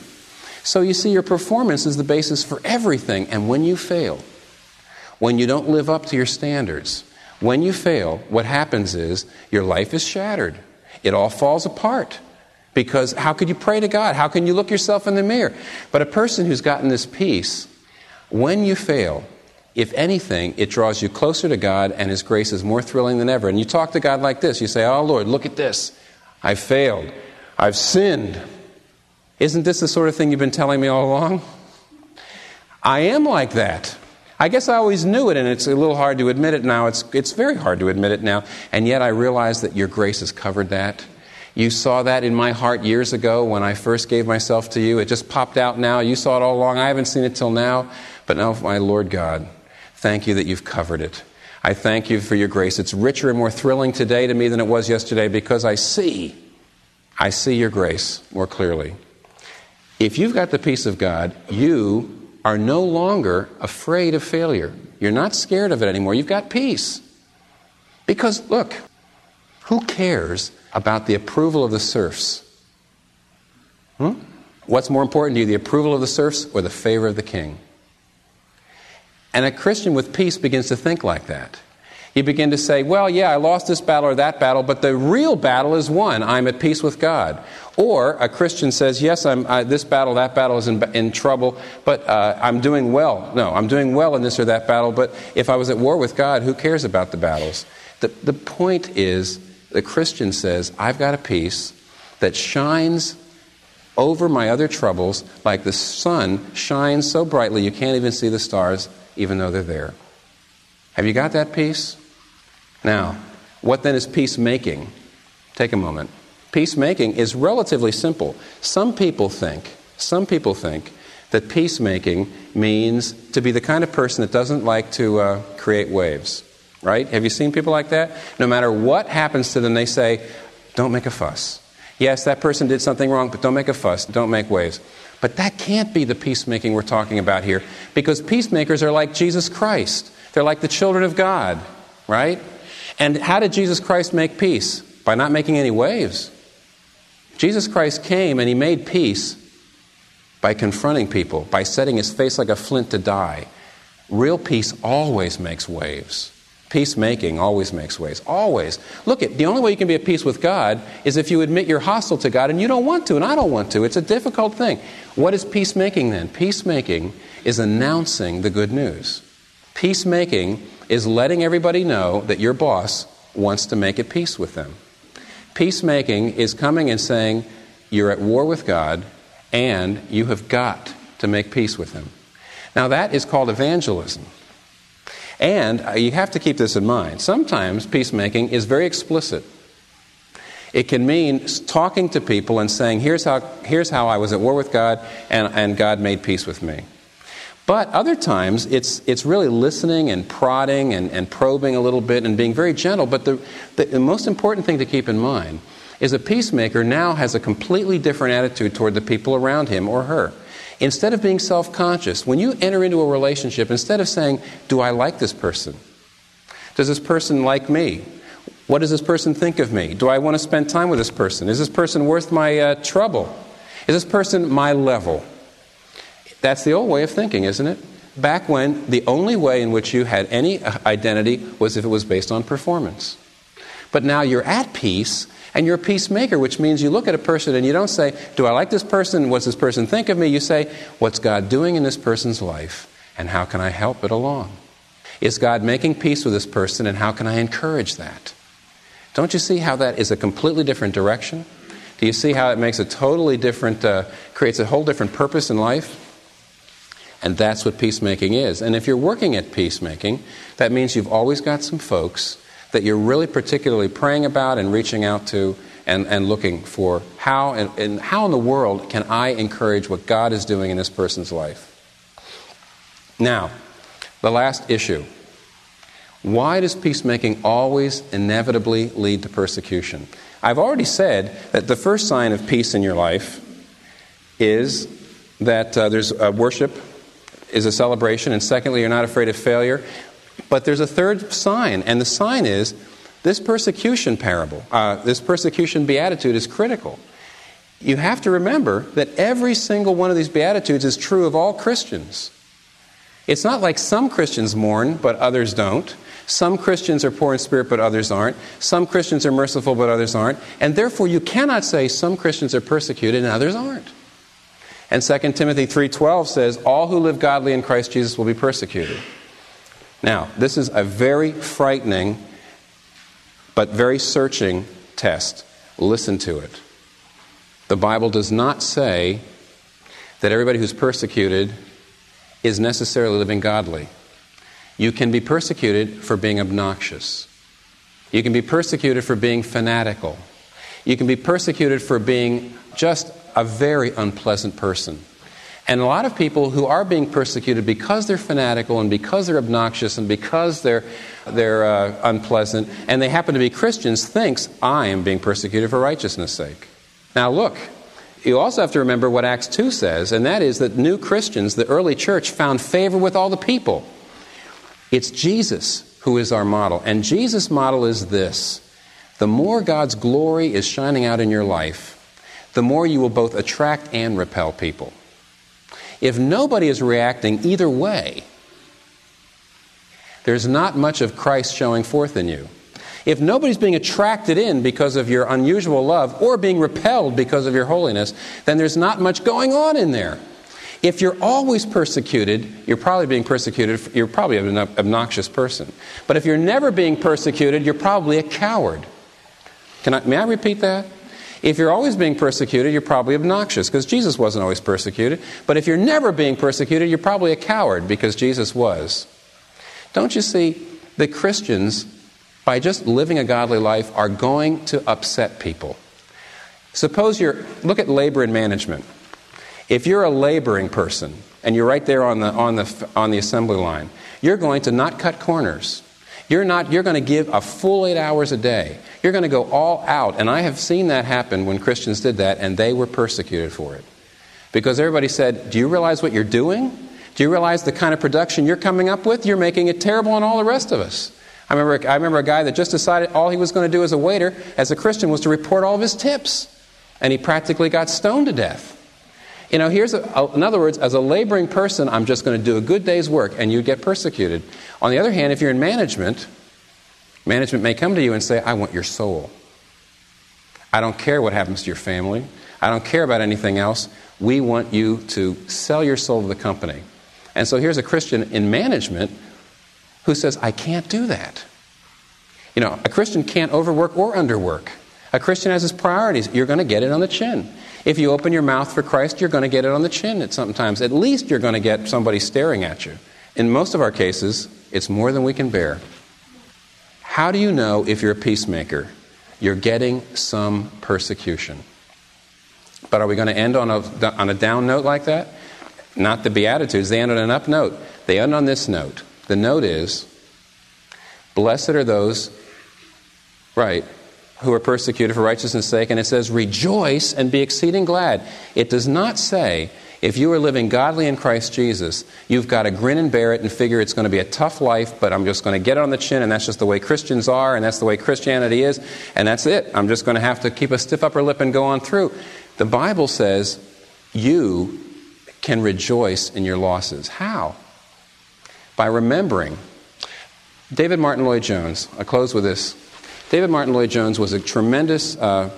So you see, your performance is the basis for everything. And when you fail, when you don't live up to your standards, when you fail, what happens is your life is shattered. It all falls apart. Because how could you pray to God? How can you look yourself in the mirror? But a person who's gotten this peace, when you fail, if anything, it draws you closer to God and His grace is more thrilling than ever. And you talk to God like this you say, Oh Lord, look at this. I failed. I've sinned. Isn't this the sort of thing you've been telling me all along? I am like that. I guess I always knew it, and it's a little hard to admit it now. It's, it's very hard to admit it now. And yet I realize that your grace has covered that. You saw that in my heart years ago when I first gave myself to you. It just popped out now. You saw it all along. I haven't seen it till now. But now, my Lord God, thank you that you've covered it. I thank you for your grace. It's richer and more thrilling today to me than it was yesterday because I see, I see your grace more clearly. If you've got the peace of God, you are no longer afraid of failure. You're not scared of it anymore. You've got peace. Because, look, who cares about the approval of the serfs? Hmm? What's more important to you, the approval of the serfs or the favor of the king? And a Christian with peace begins to think like that. You begin to say, well, yeah, I lost this battle or that battle, but the real battle is won. I'm at peace with God. Or a Christian says, yes, I'm, I, this battle, that battle is in, in trouble, but uh, I'm doing well. No, I'm doing well in this or that battle, but if I was at war with God, who cares about the battles? The, the point is, the Christian says, I've got a peace that shines over my other troubles like the sun shines so brightly you can't even see the stars even though they're there. Have you got that peace? Now, what then is peacemaking? Take a moment. Peacemaking is relatively simple. Some people think, some people think that peacemaking means to be the kind of person that doesn't like to uh, create waves, right? Have you seen people like that? No matter what happens to them, they say, don't make a fuss. Yes, that person did something wrong, but don't make a fuss, don't make waves. But that can't be the peacemaking we're talking about here because peacemakers are like Jesus Christ. They're like the children of God, right? And how did Jesus Christ make peace? By not making any waves. Jesus Christ came and he made peace by confronting people, by setting his face like a flint to die. Real peace always makes waves. Peacemaking always makes waves. Always. Look at the only way you can be at peace with God is if you admit you're hostile to God and you don't want to, and I don't want to. It's a difficult thing. What is peacemaking then? Peacemaking is announcing the good news. Peacemaking is letting everybody know that your boss wants to make a peace with them. Peacemaking is coming and saying, You're at war with God, and you have got to make peace with Him. Now, that is called evangelism. And uh, you have to keep this in mind. Sometimes peacemaking is very explicit. It can mean talking to people and saying, here's how, here's how I was at war with God, and, and God made peace with me. But other times, it's, it's really listening and prodding and, and probing a little bit and being very gentle. But the, the, the most important thing to keep in mind is a peacemaker now has a completely different attitude toward the people around him or her. Instead of being self conscious, when you enter into a relationship, instead of saying, Do I like this person? Does this person like me? What does this person think of me? Do I want to spend time with this person? Is this person worth my uh, trouble? Is this person my level? That's the old way of thinking, isn't it? Back when the only way in which you had any uh, identity was if it was based on performance. But now you're at peace and you're a peacemaker, which means you look at a person and you don't say, Do I like this person? What's this person think of me? You say, What's God doing in this person's life? And how can I help it along? Is God making peace with this person? And how can I encourage that? Don't you see how that is a completely different direction? Do you see how it makes a totally different, uh, creates a whole different purpose in life? And that's what peacemaking is. And if you're working at peacemaking, that means you've always got some folks that you're really particularly praying about and reaching out to and, and looking for how and, and how in the world can I encourage what God is doing in this person's life? Now, the last issue. Why does peacemaking always inevitably lead to persecution? I've already said that the first sign of peace in your life is that uh, there's a worship is a celebration, and secondly, you're not afraid of failure. But there's a third sign, and the sign is this persecution parable, uh, this persecution beatitude is critical. You have to remember that every single one of these beatitudes is true of all Christians. It's not like some Christians mourn, but others don't. Some Christians are poor in spirit, but others aren't. Some Christians are merciful, but others aren't. And therefore, you cannot say some Christians are persecuted and others aren't. And 2 Timothy 3:12 says, "All who live godly in Christ Jesus will be persecuted." Now, this is a very frightening but very searching test. Listen to it. The Bible does not say that everybody who's persecuted is necessarily living godly. You can be persecuted for being obnoxious. You can be persecuted for being fanatical. You can be persecuted for being just a very unpleasant person. And a lot of people who are being persecuted because they're fanatical and because they're obnoxious and because they're, they're uh, unpleasant and they happen to be Christians thinks, I am being persecuted for righteousness' sake. Now look, you also have to remember what Acts 2 says, and that is that new Christians, the early church, found favor with all the people. It's Jesus who is our model. And Jesus' model is this the more God's glory is shining out in your life, the more you will both attract and repel people. If nobody is reacting either way, there's not much of Christ showing forth in you. If nobody's being attracted in because of your unusual love or being repelled because of your holiness, then there's not much going on in there. If you're always persecuted, you're probably being persecuted, you're probably an obnoxious person. But if you're never being persecuted, you're probably a coward. Can I, may I repeat that? If you're always being persecuted, you're probably obnoxious because Jesus wasn't always persecuted. But if you're never being persecuted, you're probably a coward because Jesus was. Don't you see that Christians, by just living a godly life, are going to upset people? Suppose you're, look at labor and management. If you're a laboring person and you're right there on the, on the, on the assembly line, you're going to not cut corners. You're not, you're going to give a full eight hours a day. You're going to go all out. And I have seen that happen when Christians did that, and they were persecuted for it. Because everybody said, Do you realize what you're doing? Do you realize the kind of production you're coming up with? You're making it terrible on all the rest of us. I remember, I remember a guy that just decided all he was going to do as a waiter, as a Christian, was to report all of his tips. And he practically got stoned to death. You know, here's a, in other words, as a laboring person, I'm just going to do a good day's work, and you get persecuted. On the other hand, if you're in management, management may come to you and say, I want your soul. I don't care what happens to your family. I don't care about anything else. We want you to sell your soul to the company. And so here's a Christian in management who says, I can't do that. You know, a Christian can't overwork or underwork. A Christian has his priorities. You're going to get it on the chin. If you open your mouth for Christ, you're going to get it on the chin at sometimes. At least you're going to get somebody staring at you. In most of our cases, it's more than we can bear. How do you know if you're a peacemaker? You're getting some persecution. But are we going to end on a, on a down note like that? Not the Beatitudes. They end on an up note. They end on this note. The note is Blessed are those, right, who are persecuted for righteousness' sake. And it says, Rejoice and be exceeding glad. It does not say, if you are living godly in Christ Jesus, you've got to grin and bear it and figure it's going to be a tough life, but I'm just going to get it on the chin, and that's just the way Christians are, and that's the way Christianity is, and that's it. I'm just going to have to keep a stiff upper lip and go on through. The Bible says you can rejoice in your losses. How? By remembering. David Martyn Lloyd Jones, I close with this. David Martyn Lloyd Jones was a tremendous uh,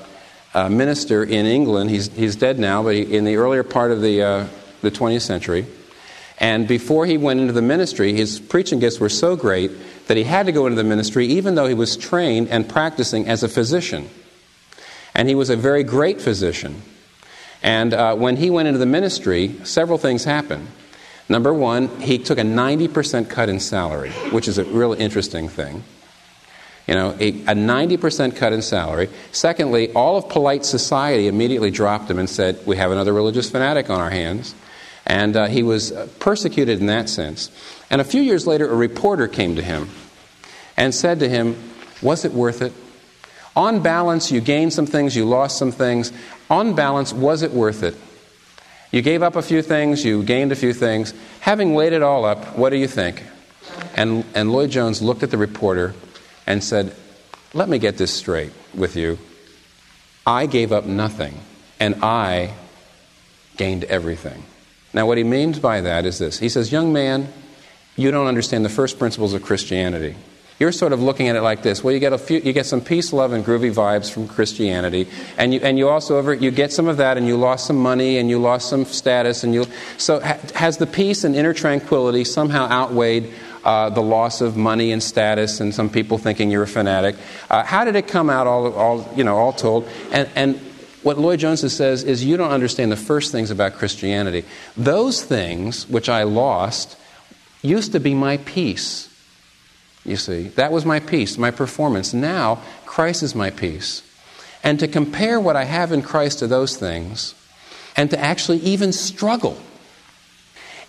uh, minister in England. He's, he's dead now, but he, in the earlier part of the, uh, the 20th century. And before he went into the ministry, his preaching gifts were so great that he had to go into the ministry even though he was trained and practicing as a physician. And he was a very great physician. And uh, when he went into the ministry, several things happened. Number one, he took a 90% cut in salary, which is a really interesting thing. You know, a, a 90% cut in salary. Secondly, all of polite society immediately dropped him and said, We have another religious fanatic on our hands. And uh, he was uh, persecuted in that sense. And a few years later, a reporter came to him and said to him, Was it worth it? On balance, you gained some things, you lost some things. On balance, was it worth it? You gave up a few things, you gained a few things. Having laid it all up, what do you think? And, and Lloyd Jones looked at the reporter and said, Let me get this straight with you. I gave up nothing, and I gained everything. Now, what he means by that is this He says, Young man, you don't understand the first principles of Christianity. You're sort of looking at it like this. Well, you get a few, you get some peace, love, and groovy vibes from Christianity, and you and you also over you get some of that, and you lost some money, and you lost some status, and you so ha, has the peace and inner tranquility somehow outweighed uh, the loss of money and status, and some people thinking you're a fanatic. Uh, how did it come out? All, all you know, all told, and and what Lloyd Jones says is you don't understand the first things about Christianity. Those things which I lost used to be my peace. You see, that was my peace, my performance. Now, Christ is my peace. And to compare what I have in Christ to those things, and to actually even struggle,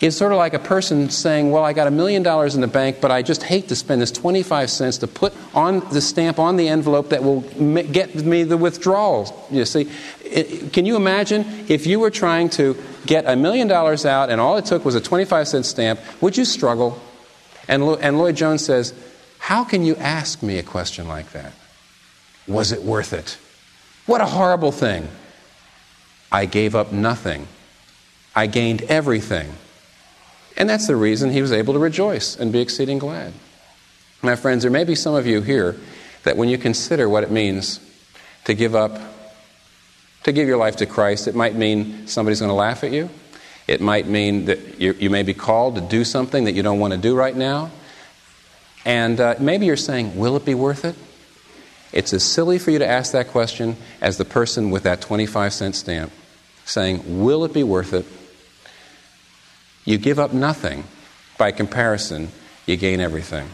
is sort of like a person saying, Well, I got a million dollars in the bank, but I just hate to spend this 25 cents to put on the stamp on the envelope that will get me the withdrawals. You see, can you imagine if you were trying to get a million dollars out and all it took was a 25 cent stamp? Would you struggle? And, and Lloyd Jones says, How can you ask me a question like that? Was it worth it? What a horrible thing. I gave up nothing, I gained everything. And that's the reason he was able to rejoice and be exceeding glad. My friends, there may be some of you here that when you consider what it means to give up, to give your life to Christ, it might mean somebody's going to laugh at you. It might mean that you, you may be called to do something that you don't want to do right now. And uh, maybe you're saying, Will it be worth it? It's as silly for you to ask that question as the person with that 25 cent stamp saying, Will it be worth it? You give up nothing. By comparison, you gain everything.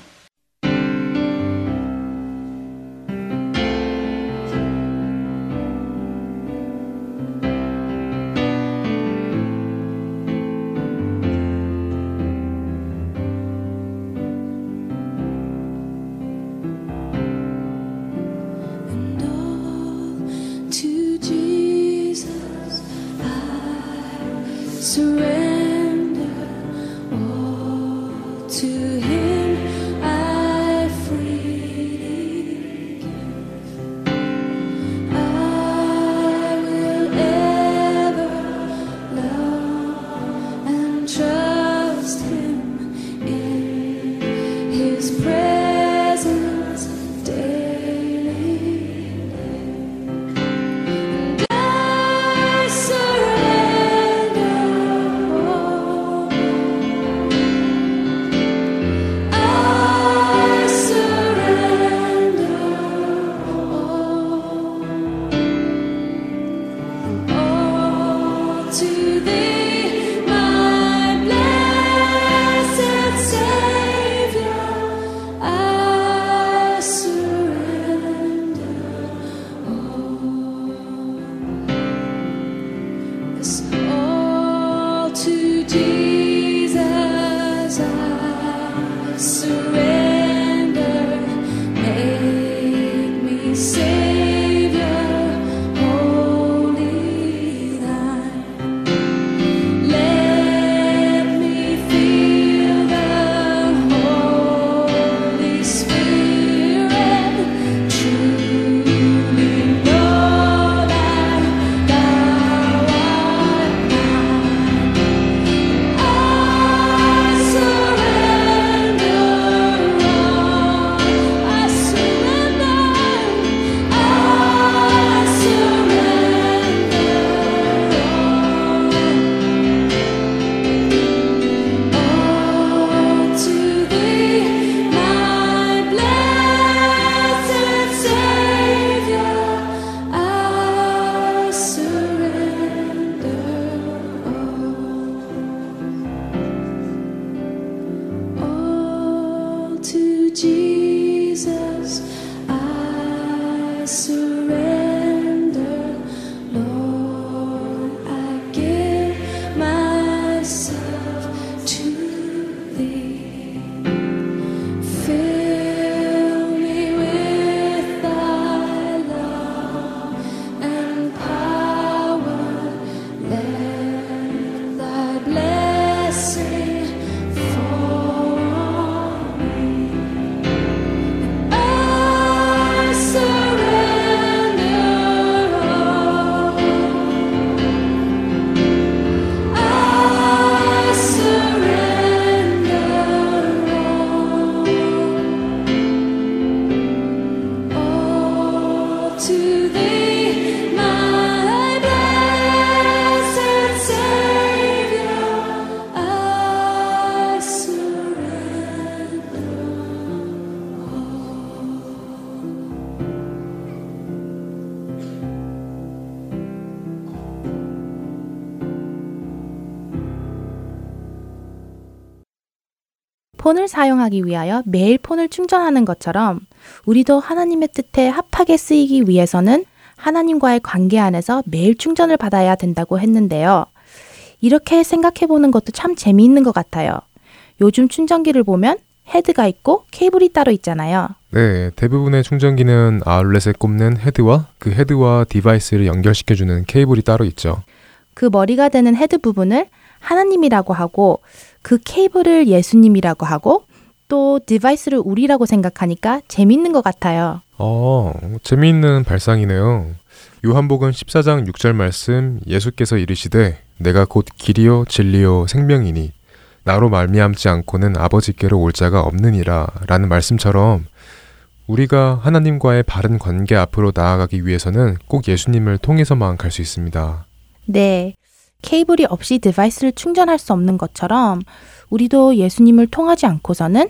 폰을 사용하기 위하여 매일 폰을 충전하는 것처럼 우리도 하나님의 뜻에 합하게 쓰이기 위해서는 하나님과의 관계 안에서 매일 충전을 받아야 된다고 했는데요. 이렇게 생각해 보는 것도 참 재미있는 것 같아요. 요즘 충전기를 보면 헤드가 있고 케이블이 따로 있잖아요. 네, 대부분의 충전기는 아울렛에 꼽는 헤드와 그 헤드와 디바이스를 연결시켜주는 케이블이 따로 있죠. 그 머리가 되는 헤드 부분을 하나님이라고 하고 그 케이블을 예수님이라고 하고 또 디바이스를 우리라고 생각하니까 재밌는 것 같아요. 어, 재미있는 발상이네요. 요한복음 14장 6절 말씀 예수께서 이르시되 내가 곧 길이요 진리요 생명이니 나로 말미암지 않고는 아버지께로 올 자가 없느니라 라는 말씀처럼 우리가 하나님과의 바른 관계 앞으로 나아가기 위해서는 꼭 예수님을 통해서만 갈 수 있습니다. 네. 케이블이 없이 디바이스를 충전할 수 없는 것처럼 우리도 예수님을 통하지 않고서는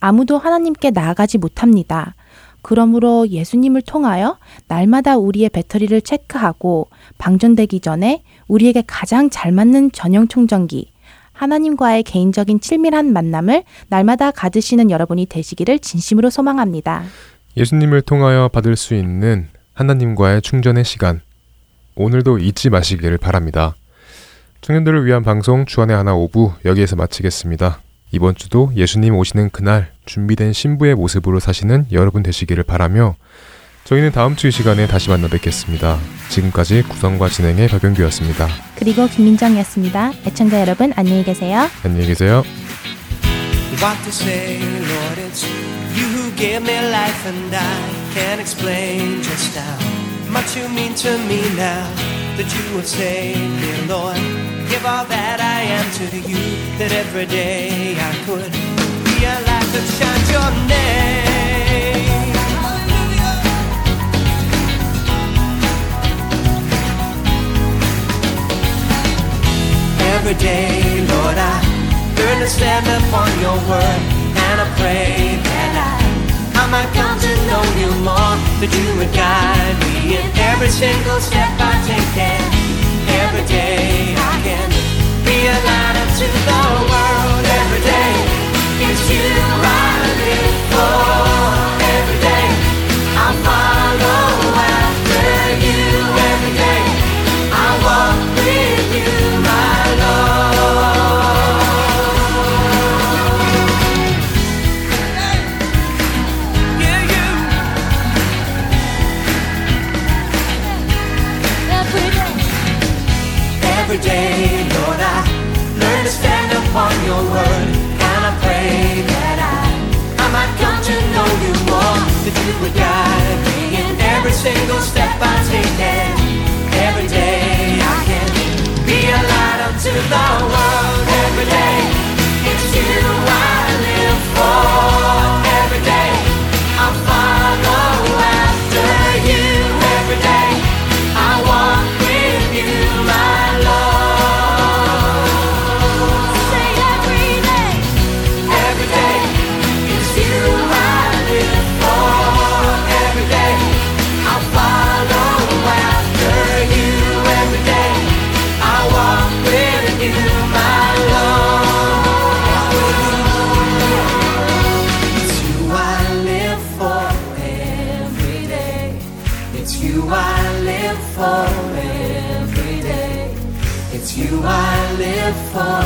아무도 하나님께 나아가지 못합니다. 그러므로 예수님을 통하여 날마다 우리의 배터리를 체크하고 방전되기 전에 우리에게 가장 잘 맞는 전용 충전기, 하나님과의 개인적인 친밀한 만남을 날마다 가지시는 여러분이 되시기를 진심으로 소망합니다. 예수님을 통하여 받을 수 있는 하나님과의 충전의 시간. 오늘도 잊지 마시기를 바랍니다. 청년들을 위한 방송 주안의 하나 오부 여기에서 마치겠습니다. 이번 주도 예수님 오시는 그날 준비된 신부의 모습으로 사시는 여러분 되시기를 바라며 저희는 다음 주 이 시간에 다시 만나 뵙겠습니다. 지금까지 구성과 진행의 박영규였습니다. 그리고 김민정이었습니다. 애청자 여러분 안녕히 계세요. 안녕히 계세요. What to say, Lord, it's you who give me life, and I can't explain just how much you mean to me now that you have saved me, Lord. Give all that I am to you, that every day I could be a light that shines your name. Every day, Lord, I learn to stand upon your word, and I pray that I, I might come to know you more, that you would guide me in every single step I take, and every day that you guide me in every single step I take, and every day I can be a light unto the world. Every day, it's you I for